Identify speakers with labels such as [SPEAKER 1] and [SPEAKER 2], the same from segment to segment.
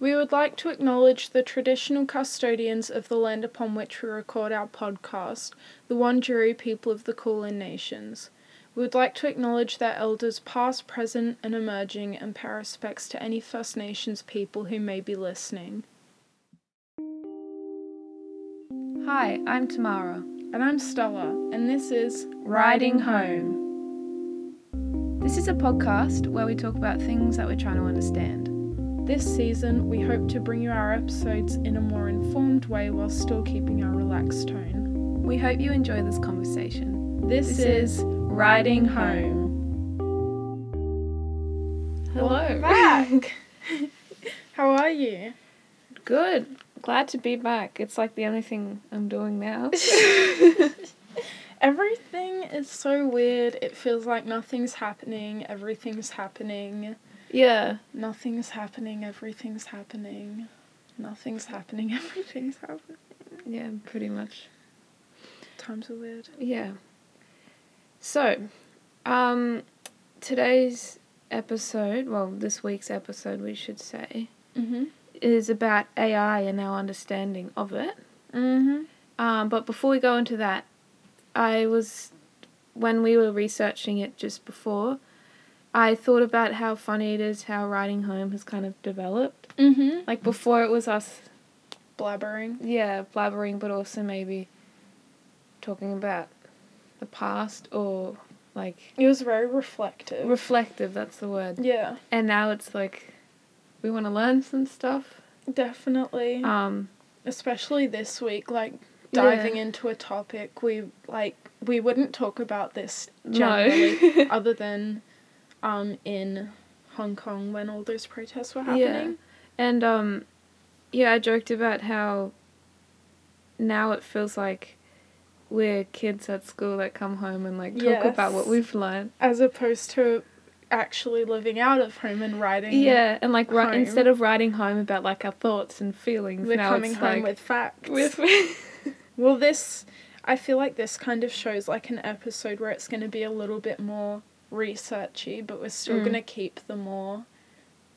[SPEAKER 1] We would like to acknowledge the traditional custodians of the land upon which we record our podcast, the Wurundjeri people of the Kulin Nations. We would like to acknowledge their elders past, present, and emerging, and pay respects to any First Nations people who may be listening.
[SPEAKER 2] Hi, I'm Tamara.
[SPEAKER 1] And I'm Stella, and this is
[SPEAKER 2] Riding Home. This is a podcast where we talk about things that we're trying to understand.
[SPEAKER 1] This season, we hope to bring you our episodes in a more informed way while still keeping our relaxed tone.
[SPEAKER 2] We hope you enjoy this conversation.
[SPEAKER 1] This,
[SPEAKER 2] This
[SPEAKER 1] is Riding
[SPEAKER 2] Riding
[SPEAKER 1] Home.
[SPEAKER 2] Hello.
[SPEAKER 1] Welcome back. How are you?
[SPEAKER 2] Good. Glad to be back. It's like the only thing I'm doing now.
[SPEAKER 1] Everything is so weird. It feels like nothing's happening. Everything's happening.
[SPEAKER 2] Yeah.
[SPEAKER 1] Nothing's happening. Everything's happening. Nothing's happening. Everything's happening.
[SPEAKER 2] Yeah, pretty much.
[SPEAKER 1] Times are weird.
[SPEAKER 2] Yeah. So, um, today's episode, well, this week's episode, we should say,
[SPEAKER 1] Mm-hmm.
[SPEAKER 2] is about AI and our understanding of it.
[SPEAKER 1] Mm-hmm.
[SPEAKER 2] Um, but before we go into that, I was, when we were researching it just before, I thought about how funny it is how writing home has kind of developed.
[SPEAKER 1] Mm-hmm.
[SPEAKER 2] Like before, it was us,
[SPEAKER 1] Blabbering.
[SPEAKER 2] yeah, blabbering, but also maybe talking about the past or like
[SPEAKER 1] It was very reflective.
[SPEAKER 2] reflective. That's the word.
[SPEAKER 1] yeah,
[SPEAKER 2] And now it's like we want to learn some stuff.
[SPEAKER 1] definitely.
[SPEAKER 2] Um,
[SPEAKER 1] Especially this week, like
[SPEAKER 2] Yeah.
[SPEAKER 1] diving into a topic we like we wouldn't talk about this
[SPEAKER 2] No.
[SPEAKER 1] generally other than um in Hong Kong when all those protests were happening.
[SPEAKER 2] And um yeah, I joked about how now it feels like we're kids at school that come home and like talk about what we've learned.
[SPEAKER 1] As opposed to actually living out of home and writing.
[SPEAKER 2] Yeah, and like ri- instead of writing home about like our thoughts and feelings,
[SPEAKER 1] We're coming home
[SPEAKER 2] like
[SPEAKER 1] with facts.
[SPEAKER 2] with
[SPEAKER 1] Well, this, I feel like this kind of shows like an episode where it's going to be a little bit more researchy, but we're still
[SPEAKER 2] Mm.
[SPEAKER 1] going to keep the more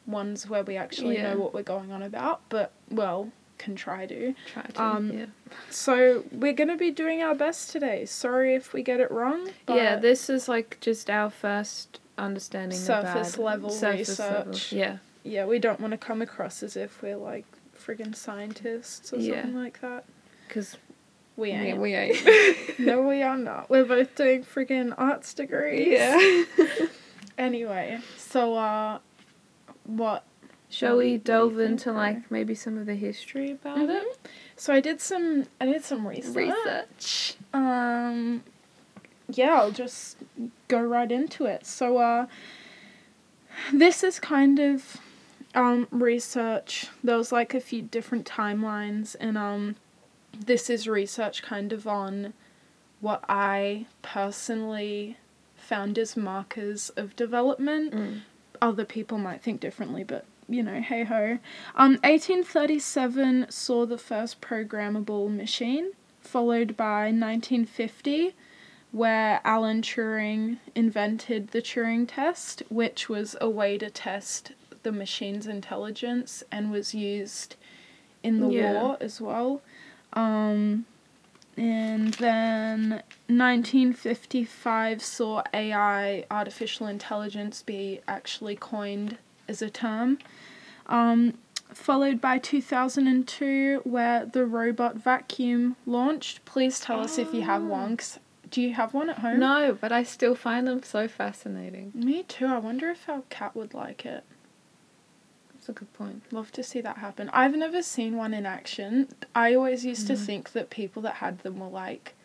[SPEAKER 1] ones where we actually
[SPEAKER 2] Yeah.
[SPEAKER 1] know what we're going on about, but, well, can try to.
[SPEAKER 2] try to
[SPEAKER 1] Um,
[SPEAKER 2] yeah.
[SPEAKER 1] So, we're going to be doing our best today. Sorry if we get it wrong, but
[SPEAKER 2] yeah, this is like just our first understanding
[SPEAKER 1] Surface level
[SPEAKER 2] surface level.
[SPEAKER 1] research.
[SPEAKER 2] Yeah.
[SPEAKER 1] yeah, we don't want to come across as if we're like friggin' scientists or
[SPEAKER 2] Yeah.
[SPEAKER 1] something like that.
[SPEAKER 2] Cuz
[SPEAKER 1] We
[SPEAKER 2] yeah,
[SPEAKER 1] ain't.
[SPEAKER 2] we ain't.
[SPEAKER 1] no, we are not. We're both doing friggin' arts degrees.
[SPEAKER 2] yeah.
[SPEAKER 1] Anyway, so uh, what?
[SPEAKER 2] Shall we delve into like maybe some of the history about
[SPEAKER 1] Mhm.
[SPEAKER 2] it?
[SPEAKER 1] So I did some. I did some research.
[SPEAKER 2] Research.
[SPEAKER 1] Um, yeah, I'll just go right into it. So uh, this is kind of um research. There was like a few different timelines, and um, this is research kind of on what I personally found as markers of development.
[SPEAKER 2] Mm.
[SPEAKER 1] other people might think differently, but you know, hey ho. Um, 1837 saw the first programmable machine, followed by 1950, where Alan Turing invented the Turing test, which was a way to test the machine's intelligence and was used in the
[SPEAKER 2] Yeah.
[SPEAKER 1] war as well. Um, and then 1955 saw AI, artificial intelligence, be actually coined as a term. Um, followed by 2002, where the robot vacuum launched. Please tell us if you have one. 'cause- do you have one at home?
[SPEAKER 2] No, but I still find them so fascinating.
[SPEAKER 1] Me too. I wonder if our cat would like it.
[SPEAKER 2] That's a good point.
[SPEAKER 1] Love to see that happen. I've never seen one in action. I always used to
[SPEAKER 2] Mhm.
[SPEAKER 1] think that people that had them were like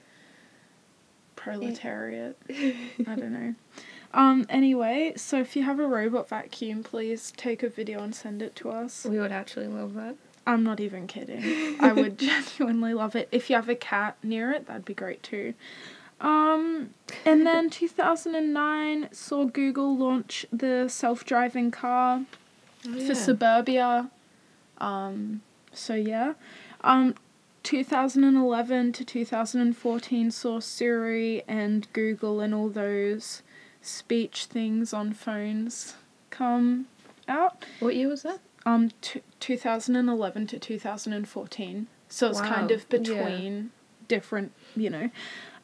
[SPEAKER 1] proletariat. I don't know. Um anyway, so if you have a robot vacuum, please take a video and send it to us.
[SPEAKER 2] We would actually love that.
[SPEAKER 1] I'm not even kidding. I would genuinely love it. If you have a cat near it, that'd be great too. Um, and then 2009 saw Google launch the self-driving car for suburbia. Um, so yeah. Um, 2011 to 2014 saw Siri and Google and all those speech things on phones come out.
[SPEAKER 2] What year was that?
[SPEAKER 1] Um, t- 2011 to 2014. So it's kind
[SPEAKER 2] Wow,
[SPEAKER 1] of
[SPEAKER 2] yeah.
[SPEAKER 1] between different, you know.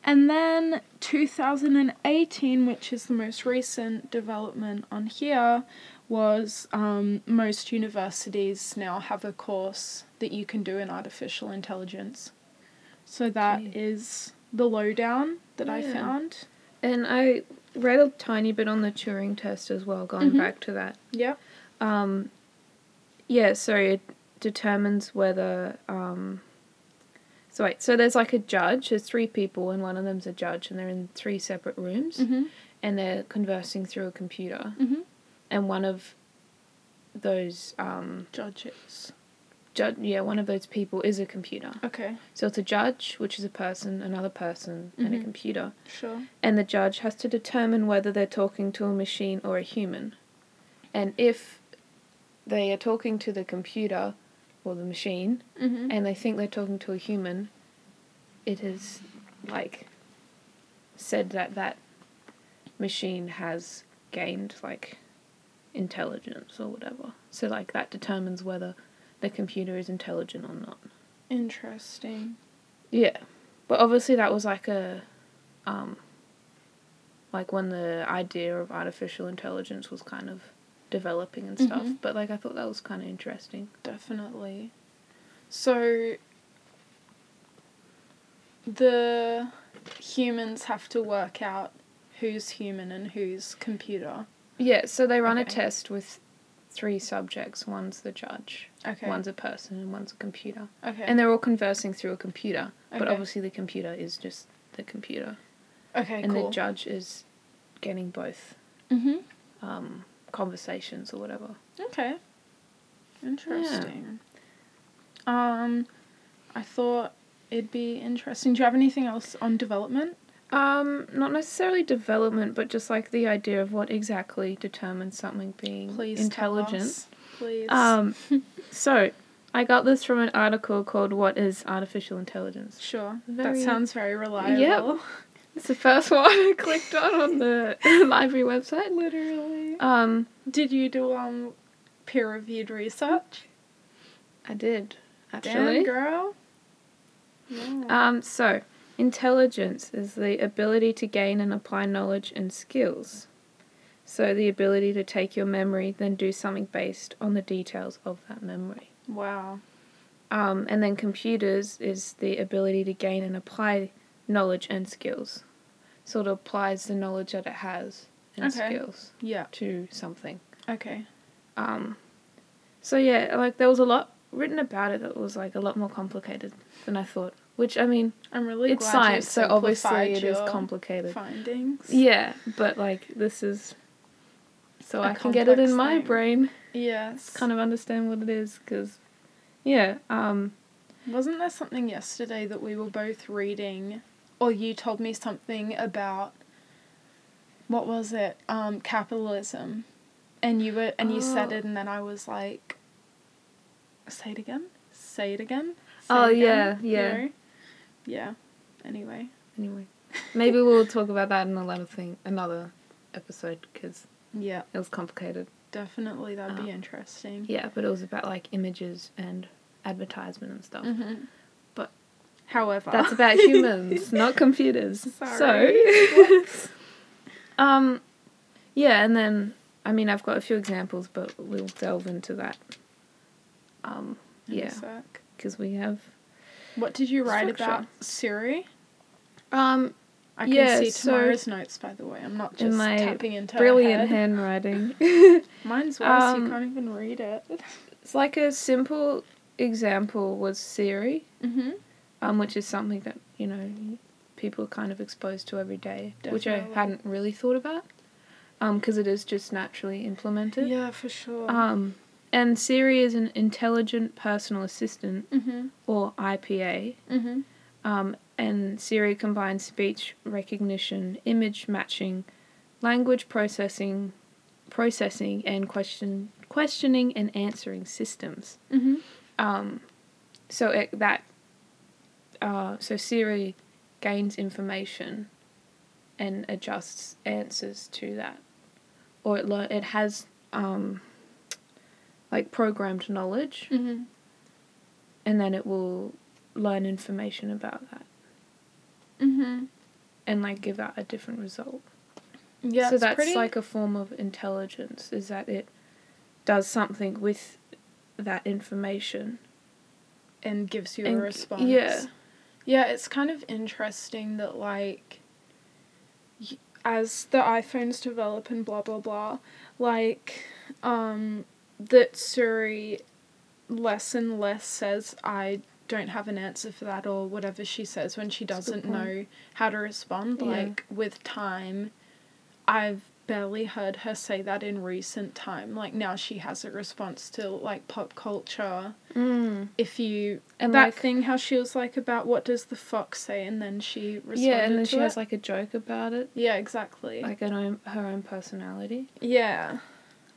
[SPEAKER 1] And then 2018, which is the most recent development on here, was um, most universities now have a course that you can do in artificial intelligence. So that is the lowdown that I found.
[SPEAKER 2] And I read a tiny bit on the Turing test as well, going
[SPEAKER 1] Mhm.
[SPEAKER 2] back to that.
[SPEAKER 1] Yeah.
[SPEAKER 2] Um, yeah, so it determines whether. Um, so wait, so there's like a judge. There's three people, and one of them's a judge, and they're in three separate rooms,
[SPEAKER 1] Mhm.
[SPEAKER 2] and they're conversing through a computer.
[SPEAKER 1] Mhm.
[SPEAKER 2] And one of those um,
[SPEAKER 1] Judges.
[SPEAKER 2] ju- yeah, one of those people is a computer.
[SPEAKER 1] Okay.
[SPEAKER 2] So it's a judge, which is a person, another person, and a
[SPEAKER 1] Mhm.
[SPEAKER 2] computer.
[SPEAKER 1] Sure.
[SPEAKER 2] and the judge has to determine whether they're talking to a machine or a human. And if they are talking to the computer or the machine
[SPEAKER 1] Mhm.
[SPEAKER 2] and they think they're talking to a human, it is like said that that machine has gained like intelligence or whatever. So like that determines whether the computer is intelligent or not.
[SPEAKER 1] Interesting.
[SPEAKER 2] Yeah, but obviously that was like a, um, like when the idea of artificial intelligence was kind of developing and stuff.
[SPEAKER 1] Mhm.
[SPEAKER 2] But like I thought that was kind of interesting.
[SPEAKER 1] Definitely. So the humans have to work out who's human and who's computer.
[SPEAKER 2] Yeah, so they run a test with three subjects. One's the judge,
[SPEAKER 1] Okay.
[SPEAKER 2] one's a person, and one's a computer.
[SPEAKER 1] okay.
[SPEAKER 2] And they're all conversing through a computer.
[SPEAKER 1] okay.
[SPEAKER 2] But obviously the computer is just the computer,
[SPEAKER 1] okay,
[SPEAKER 2] and
[SPEAKER 1] cool.
[SPEAKER 2] the judge is getting both
[SPEAKER 1] mhm.
[SPEAKER 2] um, conversations or whatever.
[SPEAKER 1] Okay. Interesting. Um I thought it'd be interesting. Do you have anything else on development?
[SPEAKER 2] Um, not necessarily development, but just like the idea of what exactly determines something being
[SPEAKER 1] Please
[SPEAKER 2] intelligent.
[SPEAKER 1] Please.
[SPEAKER 2] Um, so I got this from an article called "What is Artificial Intelligence."
[SPEAKER 1] sure.
[SPEAKER 2] very-
[SPEAKER 1] That sounds very reliable.
[SPEAKER 2] Yep. It's the first one I clicked on on the library website.
[SPEAKER 1] Literally.
[SPEAKER 2] Um,
[SPEAKER 1] Did you do um peer reviewed research?
[SPEAKER 2] I did actually.
[SPEAKER 1] Damn girl. Yeah.
[SPEAKER 2] Um, so intelligence is the ability to gain and apply knowledge and skills. So the ability to take your memory, then do something based on the details of that memory.
[SPEAKER 1] wow.
[SPEAKER 2] Um, and then computers is the ability to gain and apply knowledge and skills. So it applies the knowledge that it has and
[SPEAKER 1] Okay.
[SPEAKER 2] skills
[SPEAKER 1] Yeah.
[SPEAKER 2] to something.
[SPEAKER 1] Okay.
[SPEAKER 2] Um, so yeah, like there was a lot written about it that was like a lot more complicated than I thought. Which I mean,
[SPEAKER 1] I'm really
[SPEAKER 2] it's
[SPEAKER 1] glad
[SPEAKER 2] science, so obviously it is complicated.
[SPEAKER 1] Findings.
[SPEAKER 2] Yeah, but like this is so I can get it in my
[SPEAKER 1] thing.
[SPEAKER 2] brain,
[SPEAKER 1] Yes.
[SPEAKER 2] kind of understand what it is, because yeah, um,
[SPEAKER 1] Wasn't there something yesterday that we were both reading, or you told me something about? What was it? Um, capitalism, and you were and you said
[SPEAKER 2] Oh.
[SPEAKER 1] it, and then I was like, "Say it again. Say it again." Say
[SPEAKER 2] Oh,
[SPEAKER 1] it
[SPEAKER 2] yeah,
[SPEAKER 1] again,"
[SPEAKER 2] yeah.
[SPEAKER 1] You know? Yeah. Anyway.
[SPEAKER 2] anyway, maybe we'll talk about that in another thing, another episode, because
[SPEAKER 1] Yeah.
[SPEAKER 2] it was complicated.
[SPEAKER 1] Definitely, that'd be
[SPEAKER 2] Oh.
[SPEAKER 1] interesting.
[SPEAKER 2] Yeah, but it was about like images and advertisement and stuff.
[SPEAKER 1] Mm-hmm.
[SPEAKER 2] But
[SPEAKER 1] However,
[SPEAKER 2] That's about humans, not computers.
[SPEAKER 1] Sorry.
[SPEAKER 2] So, um, yeah, and then I mean I've got a few examples, but we'll delve into that. Um,
[SPEAKER 1] In
[SPEAKER 2] yeah, because we have
[SPEAKER 1] What did you write
[SPEAKER 2] Structure.
[SPEAKER 1] about Siri?
[SPEAKER 2] um
[SPEAKER 1] I can
[SPEAKER 2] Yeah,
[SPEAKER 1] see
[SPEAKER 2] so-
[SPEAKER 1] tomorrow's notes, by the way. I'm not
[SPEAKER 2] In
[SPEAKER 1] just
[SPEAKER 2] my
[SPEAKER 1] tapping into
[SPEAKER 2] brilliant handwriting.
[SPEAKER 1] Mine's worse.
[SPEAKER 2] Um,
[SPEAKER 1] you can't even read it.
[SPEAKER 2] it's like a simple example was Siri,
[SPEAKER 1] Mm-hmm.
[SPEAKER 2] um, which is something that you know people are kind of exposed to every day, which I hadn't really thought about, um, because it is just naturally implemented.
[SPEAKER 1] Yeah, for sure.
[SPEAKER 2] Um, and Siri is an intelligent personal assistant,
[SPEAKER 1] mm-hmm.
[SPEAKER 2] or IPA.
[SPEAKER 1] Mm-hmm.
[SPEAKER 2] Um, and Siri combines speech recognition, image matching, language processing, processing, and question questioning and answering systems.
[SPEAKER 1] Mm-hmm.
[SPEAKER 2] Um, so it, that uh, so Siri gains information and adjusts answers to that, or it lear- it has um, like programmed knowledge,
[SPEAKER 1] Mm-hmm.
[SPEAKER 2] and then it will learn information about that
[SPEAKER 1] Mm-hmm.
[SPEAKER 2] and like give out a different result.
[SPEAKER 1] Yeah,
[SPEAKER 2] so that's
[SPEAKER 1] pretty...
[SPEAKER 2] like a form of intelligence is that it does something with that information
[SPEAKER 1] and gives you
[SPEAKER 2] and-
[SPEAKER 1] a response.
[SPEAKER 2] yeah.
[SPEAKER 1] Yeah, it's kind of interesting that like as the iPhones develop and blah blah blah, like um that Siri less and less says I don't have an answer for that or whatever she says when she
[SPEAKER 2] That's a good
[SPEAKER 1] doesn't know how to respond.
[SPEAKER 2] Yeah.
[SPEAKER 1] Like with time I've barely heard her say that in recent time. Like now she has a response to like pop culture.
[SPEAKER 2] Mm.
[SPEAKER 1] If you
[SPEAKER 2] And
[SPEAKER 1] that
[SPEAKER 2] like
[SPEAKER 1] thing how she was like about what does the fox say and then she
[SPEAKER 2] yeah, and then she
[SPEAKER 1] it.
[SPEAKER 2] has like a joke about it,
[SPEAKER 1] yeah exactly
[SPEAKER 2] like an own, her own personality.
[SPEAKER 1] yeah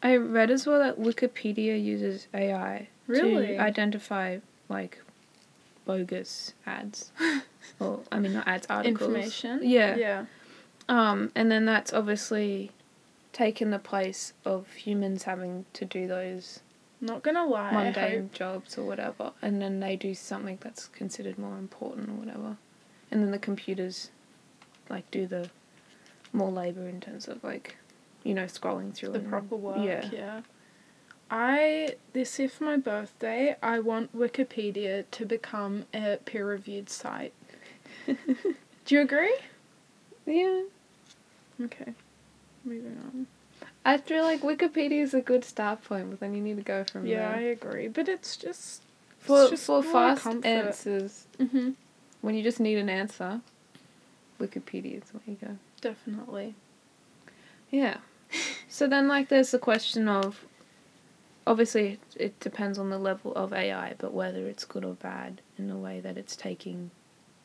[SPEAKER 2] I read as well that Wikipedia uses AI
[SPEAKER 1] Really?
[SPEAKER 2] to identify like bogus ads, or I mean not ads articles.
[SPEAKER 1] information
[SPEAKER 2] Yeah.
[SPEAKER 1] yeah
[SPEAKER 2] Um, and then that's obviously taken the place of humans having to do those
[SPEAKER 1] not gonna lie
[SPEAKER 2] mundane jobs or whatever, and then they do something that's considered more important or whatever, and then the computers, like, do the more labor intensive, like, you know, scrolling through
[SPEAKER 1] the
[SPEAKER 2] and-
[SPEAKER 1] proper work
[SPEAKER 2] Yeah.
[SPEAKER 1] yeah. I this for my birthday I want Wikipedia to become a peer reviewed site. Do you agree?
[SPEAKER 2] Yeah.
[SPEAKER 1] Okay. Moving on.
[SPEAKER 2] I feel like Wikipedia is a good start point, but then you need to go from there.
[SPEAKER 1] Yeah, I agree. But it's just
[SPEAKER 2] For
[SPEAKER 1] it's just
[SPEAKER 2] for fast
[SPEAKER 1] comfort.
[SPEAKER 2] answers,
[SPEAKER 1] Mm-hmm.
[SPEAKER 2] when you just need an answer, Wikipedia is where you go.
[SPEAKER 1] Definitely.
[SPEAKER 2] Yeah. So then, like, there's the question of obviously, it, it depends on the level of AI, but whether it's good or bad in the way that it's taking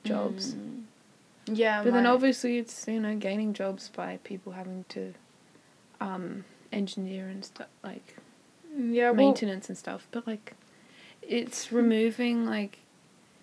[SPEAKER 2] jobs.
[SPEAKER 1] Mm. Yeah,
[SPEAKER 2] But then, obviously, it's, you know, gaining jobs by people having to um, engineer and stuff, like,
[SPEAKER 1] yeah, well,
[SPEAKER 2] maintenance and stuff. But, like, it's removing, like,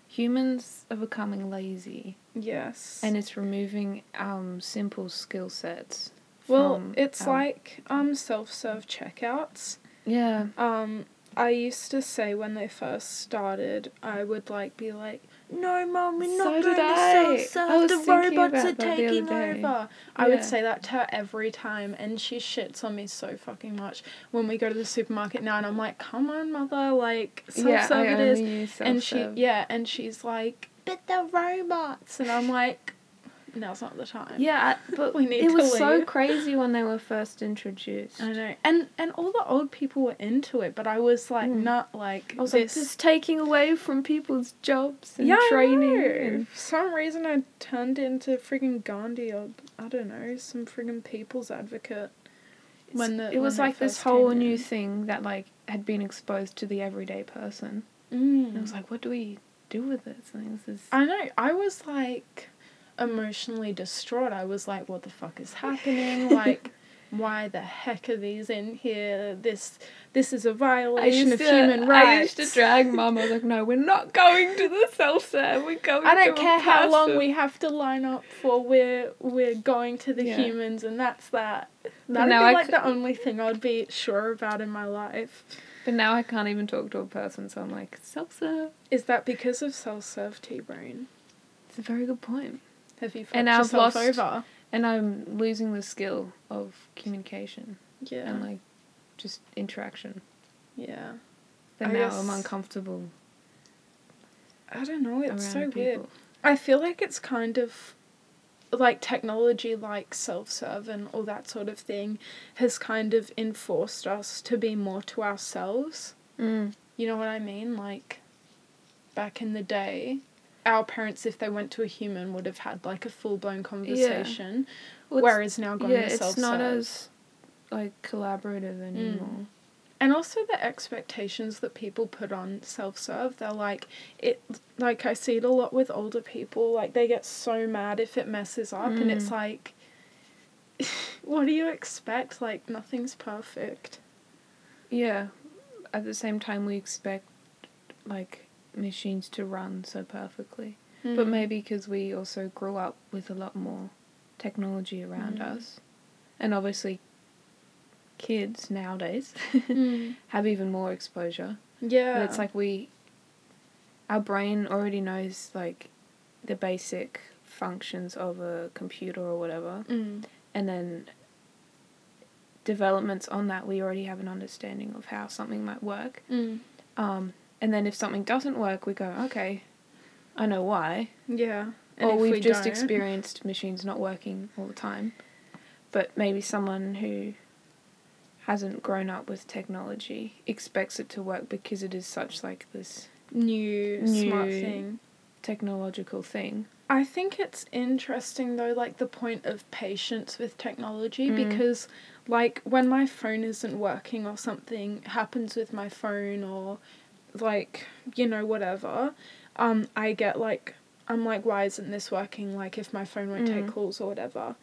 [SPEAKER 2] humans are becoming lazy
[SPEAKER 1] yes.
[SPEAKER 2] and it's removing um, simple skill sets.
[SPEAKER 1] Well, it's
[SPEAKER 2] our-
[SPEAKER 1] like um self-serve checkouts.
[SPEAKER 2] Yeah.
[SPEAKER 1] Um, I used to say when they first started, I would like be like, "No, mom, we're not going to
[SPEAKER 2] I
[SPEAKER 1] self-serve. The robots are
[SPEAKER 2] that the other
[SPEAKER 1] taking over." I would say that to her every time, and she shits on me so fucking much when we go to the supermarket now, and I'm like, "Come on, mother, like
[SPEAKER 2] Yeah,
[SPEAKER 1] self-serve
[SPEAKER 2] I
[SPEAKER 1] it is." and she yeah and she's like but the robots and i'm like now's not the time
[SPEAKER 2] Yeah, but
[SPEAKER 1] We need
[SPEAKER 2] it was so crazy when they were first introduced.
[SPEAKER 1] i know and and all the old people were into it but i was like
[SPEAKER 2] Mm.
[SPEAKER 1] not like
[SPEAKER 2] I was like,
[SPEAKER 1] this
[SPEAKER 2] this is taking away from people's jobs and
[SPEAKER 1] yeah, I
[SPEAKER 2] training.
[SPEAKER 1] know.
[SPEAKER 2] And,
[SPEAKER 1] For some reason, I turned into friggin' Gandhi or I don't know, some friggin' people's advocate. When the-
[SPEAKER 2] it
[SPEAKER 1] when
[SPEAKER 2] was like this whole new
[SPEAKER 1] in.
[SPEAKER 2] thing that like had been exposed to the everyday person.
[SPEAKER 1] Mm.
[SPEAKER 2] And I was like, what do we do with this? I this is
[SPEAKER 1] I know. I was like emotionally distraught. I was like, what the fuck is happening? like, why the heck are these in here? This this is a violation of human rights.
[SPEAKER 2] I used to drag mum. I was like, no, we're not going to the self serve. We're going.
[SPEAKER 1] I don't
[SPEAKER 2] to
[SPEAKER 1] care how long we have to line up for. We're we're going to the
[SPEAKER 2] Yeah.
[SPEAKER 1] humans, and that's that. That'd
[SPEAKER 2] now
[SPEAKER 1] be
[SPEAKER 2] I
[SPEAKER 1] like
[SPEAKER 2] c-
[SPEAKER 1] the only thing I'd be sure about in my life.
[SPEAKER 2] But now I can't even talk to a person, so I'm like self serve.
[SPEAKER 1] Is that because of self-serve T-brain?
[SPEAKER 2] It's a very good point.
[SPEAKER 1] Have you fucked
[SPEAKER 2] And I've lost-
[SPEAKER 1] over?
[SPEAKER 2] And I'm losing the skill of communication
[SPEAKER 1] Yeah.
[SPEAKER 2] and like just interaction.
[SPEAKER 1] yeah.
[SPEAKER 2] And
[SPEAKER 1] I
[SPEAKER 2] now
[SPEAKER 1] guess-
[SPEAKER 2] I'm uncomfortable
[SPEAKER 1] I don't know. It's so
[SPEAKER 2] people.
[SPEAKER 1] weird. I feel like it's kind of like technology like self-serve and all that sort of thing has kind of enforced us to be more to ourselves.
[SPEAKER 2] Mm.
[SPEAKER 1] You know what I mean? Like back in the day, our parents if they went to a human would have had like a full-blown conversation
[SPEAKER 2] Well,
[SPEAKER 1] whereas now gone
[SPEAKER 2] yeah, it's not as like collaborative anymore.
[SPEAKER 1] and also the expectations that people put on self-serve they're like it like i see it a lot with older people like they get so mad if it messes up and it's
[SPEAKER 2] Mm.
[SPEAKER 1] like what do you expect like nothing's perfect
[SPEAKER 2] Yeah. At the same time, we expect like machines to run so perfectly, but
[SPEAKER 1] Mm.
[SPEAKER 2] maybe because we also grew up with a lot more technology around
[SPEAKER 1] Mm.
[SPEAKER 2] us, and obviously kids nowadays
[SPEAKER 1] Mm.
[SPEAKER 2] have even more exposure.
[SPEAKER 1] Yeah.
[SPEAKER 2] But it's like we, our brain already knows like the basic functions of a computer or whatever,
[SPEAKER 1] Mm.
[SPEAKER 2] and then developments on that we already have an understanding of how something might work.
[SPEAKER 1] Mm.
[SPEAKER 2] Um, and then if something doesn't work, we go, okay, I know why.
[SPEAKER 1] Yeah.
[SPEAKER 2] or we've
[SPEAKER 1] we
[SPEAKER 2] just
[SPEAKER 1] don't-
[SPEAKER 2] experienced machines not working all the time. But maybe someone who hasn't grown up with technology expects it to work because it is such like this
[SPEAKER 1] new, smart thing.
[SPEAKER 2] technological thing.
[SPEAKER 1] I think it's interesting though, like the point of patience with technology,
[SPEAKER 2] Mm.
[SPEAKER 1] because like when my phone isn't working or something happens with my phone or like, you know, whatever, um, I get like, I'm like, why isn't this working? Like if my phone won't take
[SPEAKER 2] Mm.
[SPEAKER 1] calls or whatever.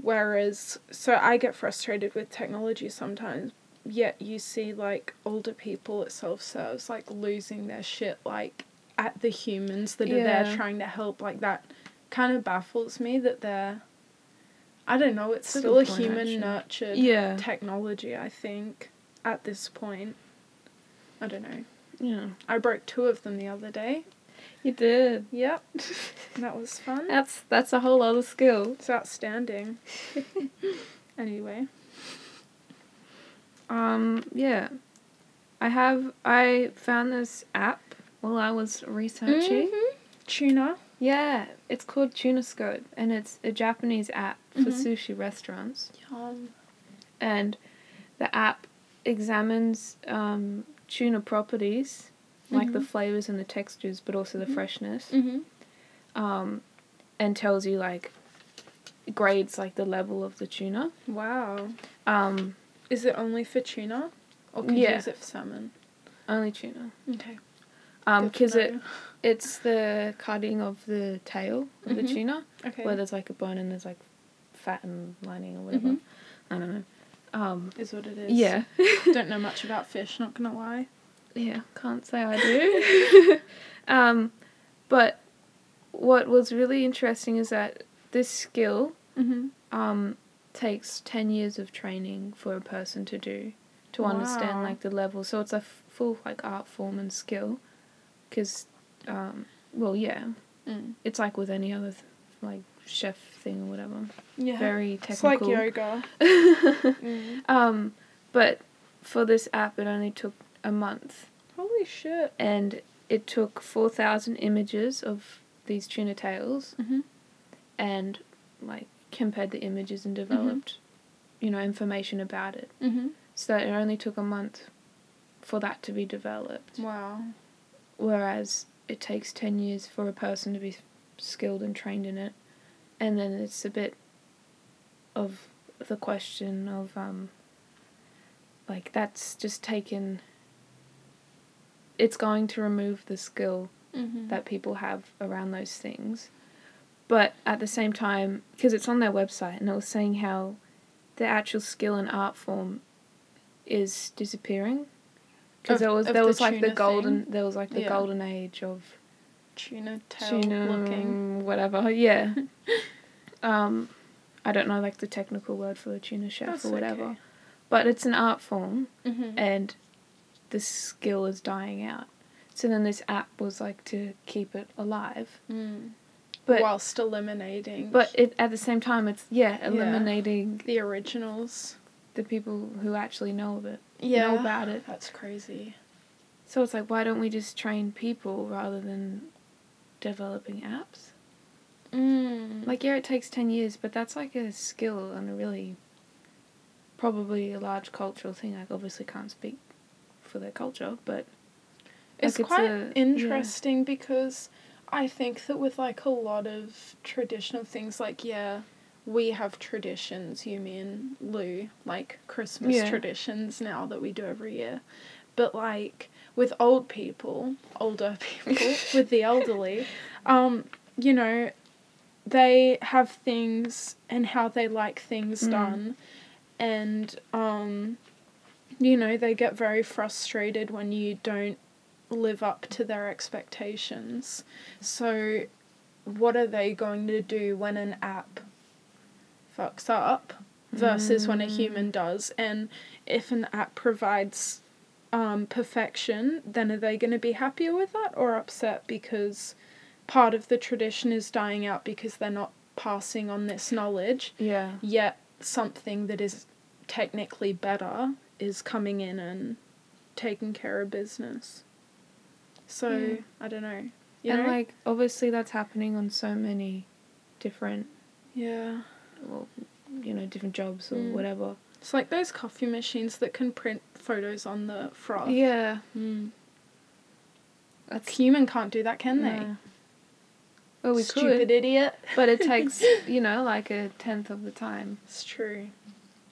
[SPEAKER 1] Whereas, so I get frustrated with technology sometimes, yet you see like older people at self serves like losing their shit like at the humans that are there trying to help like that kind of baffles me that they're I don't know, it's
[SPEAKER 2] a
[SPEAKER 1] still a
[SPEAKER 2] point,
[SPEAKER 1] human nurtured
[SPEAKER 2] Yeah.
[SPEAKER 1] technology, I think, at this point. I don't know.
[SPEAKER 2] Yeah.
[SPEAKER 1] I broke two of them the other day.
[SPEAKER 2] You did.
[SPEAKER 1] Yep. that was fun.
[SPEAKER 2] That's that's a whole other skill.
[SPEAKER 1] It's outstanding. anyway.
[SPEAKER 2] Um, yeah. I have I found this app while I was researching.
[SPEAKER 1] Mhm. Tuna.
[SPEAKER 2] Yeah, it's called Tunascope and it's a Japanese app for
[SPEAKER 1] Mhm.
[SPEAKER 2] sushi restaurants.
[SPEAKER 1] Yum.
[SPEAKER 2] and the app examines um, tuna properties, like the
[SPEAKER 1] Mhm.
[SPEAKER 2] flavors and the textures, but also the
[SPEAKER 1] Mhm.
[SPEAKER 2] freshness,
[SPEAKER 1] Mhm.
[SPEAKER 2] um, and tells you like grades like the level of the tuna.
[SPEAKER 1] Wow.
[SPEAKER 2] Um,
[SPEAKER 1] Is it only for tuna? Or can you use it for salmon?
[SPEAKER 2] only tuna.
[SPEAKER 1] Okay.
[SPEAKER 2] Um, because it it's the cutting of the tail of the
[SPEAKER 1] Mhm.
[SPEAKER 2] tuna,
[SPEAKER 1] Okay.
[SPEAKER 2] where there's like a bone and there's like fat and lining or whatever.
[SPEAKER 1] Mhm.
[SPEAKER 2] I don't know. Um,
[SPEAKER 1] is what it is.
[SPEAKER 2] yeah.
[SPEAKER 1] Don't know much about fish, not gonna lie.
[SPEAKER 2] Yeah, can't say I do. um, but what was really interesting is that this skill
[SPEAKER 1] Mm-hmm.
[SPEAKER 2] um, takes 10 years of training for a person to do to understand like the level. So it's a f- full like art form and skill because, um, well, yeah,
[SPEAKER 1] Mm.
[SPEAKER 2] it's like with any other th- like chef thing or whatever.
[SPEAKER 1] Yeah.
[SPEAKER 2] Very
[SPEAKER 1] It's like yoga. Mm.
[SPEAKER 2] um, but for this app, it only took a month.
[SPEAKER 1] Holy shit.
[SPEAKER 2] and it took 4,000 images of these tuna tails
[SPEAKER 1] Mm-hmm.
[SPEAKER 2] and like compared the images and developed you know information about it
[SPEAKER 1] Mm-hmm.
[SPEAKER 2] so it only took a month for that to be developed
[SPEAKER 1] Wow.
[SPEAKER 2] whereas it takes 10 years for a person to be skilled and trained in it and then it's a bit of the question of um like that's just taken it's going to remove the skill
[SPEAKER 1] Mm-hmm.
[SPEAKER 2] that people have around those things. But at the same time, because it's on their website and it was saying how the actual skill and art form is disappearing. Because there was there
[SPEAKER 1] the
[SPEAKER 2] was like the golden there was like the golden age of
[SPEAKER 1] tuna tail
[SPEAKER 2] tuna
[SPEAKER 1] looking.
[SPEAKER 2] whatever yeah. um, I don't know like the technical word for a tuna chef
[SPEAKER 1] That's
[SPEAKER 2] or whatever,
[SPEAKER 1] okay.
[SPEAKER 2] but it's an art form
[SPEAKER 1] Mm-hmm.
[SPEAKER 2] and the skill is dying out. So then this app was like to keep it alive.
[SPEAKER 1] Mm.
[SPEAKER 2] But
[SPEAKER 1] Whilst eliminating
[SPEAKER 2] but it at the same time it's yeah, eliminating
[SPEAKER 1] the originals.
[SPEAKER 2] the people who actually know of it.
[SPEAKER 1] Yeah.
[SPEAKER 2] Know about it.
[SPEAKER 1] That's crazy.
[SPEAKER 2] So it's like why don't we just train people rather than developing apps?
[SPEAKER 1] Mm.
[SPEAKER 2] Like yeah, it takes ten years, but that's like a skill and a really probably a large cultural thing. I obviously can't speak for their culture, but
[SPEAKER 1] it's
[SPEAKER 2] like, it's
[SPEAKER 1] quite
[SPEAKER 2] a- yeah.
[SPEAKER 1] interesting because I think that with like a lot of traditional things, like yeah, we have traditions. You mean Lou, like Christmas
[SPEAKER 2] Yeah.
[SPEAKER 1] traditions now that we do every year, but like with old people, older people, with the elderly, um, you know, they have things and how they like things
[SPEAKER 2] Mm.
[SPEAKER 1] done, and um, you know they get very frustrated when you don't live up to their expectations. So, what are they going to do when an app fucks up? versus when a
[SPEAKER 2] Mm.
[SPEAKER 1] human does. And if an app provides um, perfection, then are they going to be happier with that or upset because part of the tradition is dying out because they're not passing on this knowledge,
[SPEAKER 2] Yeah.
[SPEAKER 1] yet something that is technically better is coming in and taking care of business. So,
[SPEAKER 2] Yeah.
[SPEAKER 1] I don't know. You
[SPEAKER 2] and
[SPEAKER 1] know?
[SPEAKER 2] like obviously that's happening on so many different
[SPEAKER 1] yeah.
[SPEAKER 2] well, you know, different jobs or
[SPEAKER 1] Mm.
[SPEAKER 2] whatever.
[SPEAKER 1] It's like those coffee machines that can print photos on the froth.
[SPEAKER 2] Yeah.
[SPEAKER 1] Mm.
[SPEAKER 2] That's
[SPEAKER 1] Human can't do that, can they?
[SPEAKER 2] no. Well, we
[SPEAKER 1] Stupid
[SPEAKER 2] could,
[SPEAKER 1] idiot.
[SPEAKER 2] but it takes you know like a tenth of the time.
[SPEAKER 1] It's true.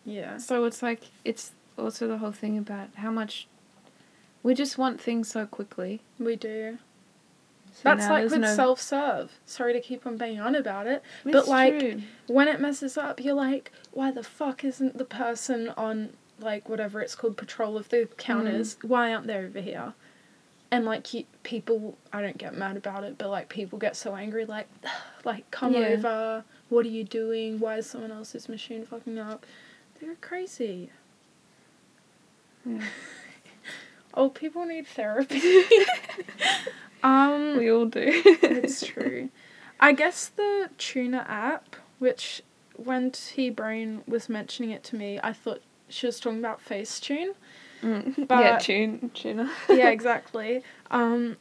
[SPEAKER 1] Yeah.
[SPEAKER 2] So it's like it's also the whole thing about how much we just want things so quickly.
[SPEAKER 1] We do.
[SPEAKER 2] So
[SPEAKER 1] That's like with
[SPEAKER 2] no-
[SPEAKER 1] self serve. Sorry to keep on banging on about it.
[SPEAKER 2] It's
[SPEAKER 1] but, like,
[SPEAKER 2] true.
[SPEAKER 1] When it messes up, you're like, why the fuck isn't the person on, like, whatever it's called, patrol of the counters? Mm. Why aren't they over here? And, like, you, people, I don't get mad about it, but, like, people get so angry, like, like, come
[SPEAKER 2] Yeah.
[SPEAKER 1] over. What are you doing? Why is someone else's machine fucking up? They're crazy.
[SPEAKER 2] Yeah.
[SPEAKER 1] Old people need therapy. um,
[SPEAKER 2] we all do.
[SPEAKER 1] it's true. I guess the tuna app, which when T Brain was mentioning it to me, I thought she was talking about Facetune.
[SPEAKER 2] Mm. yeah, tune tuna.
[SPEAKER 1] yeah, exactly. Um,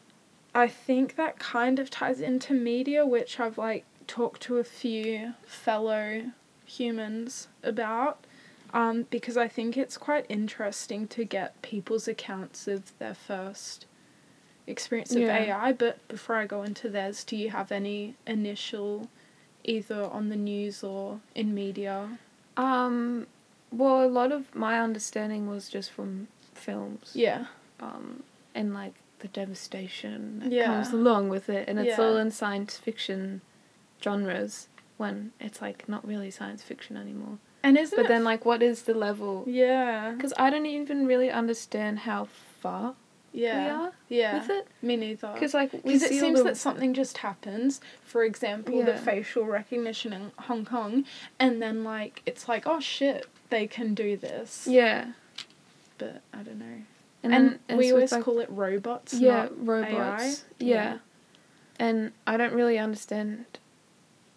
[SPEAKER 1] I think that kind of ties into media, which I've like talked to a few fellow humans about. Um, because I think it's quite interesting to get people's accounts of their first experience of
[SPEAKER 2] Yeah.
[SPEAKER 1] AI. But before I go into theirs, do you have any initial, either on the news or in media?
[SPEAKER 2] Um, well, a lot of my understanding was just from films.
[SPEAKER 1] Yeah.
[SPEAKER 2] Um, and like the devastation that
[SPEAKER 1] Yeah.
[SPEAKER 2] comes along with it, and it's
[SPEAKER 1] Yeah.
[SPEAKER 2] all in science fiction genres when it's like not really science fiction anymore.
[SPEAKER 1] And isn't
[SPEAKER 2] But then, like, what is the level?
[SPEAKER 1] Yeah.
[SPEAKER 2] Because I don't even really understand how far
[SPEAKER 1] Yeah.
[SPEAKER 2] we are
[SPEAKER 1] Yeah.
[SPEAKER 2] with it.
[SPEAKER 1] Me neither.
[SPEAKER 2] Because like we
[SPEAKER 1] Because it seems
[SPEAKER 2] the
[SPEAKER 1] that something just happens. For example, the facial recognition in Hong Kong, and then like it's like, oh shit, they can do this.
[SPEAKER 2] yeah,
[SPEAKER 1] But I don't know.
[SPEAKER 2] and,
[SPEAKER 1] And,
[SPEAKER 2] then it's
[SPEAKER 1] we always
[SPEAKER 2] like,
[SPEAKER 1] call it robots.
[SPEAKER 2] yeah robots.
[SPEAKER 1] AI.
[SPEAKER 2] Yeah. and I don't really understand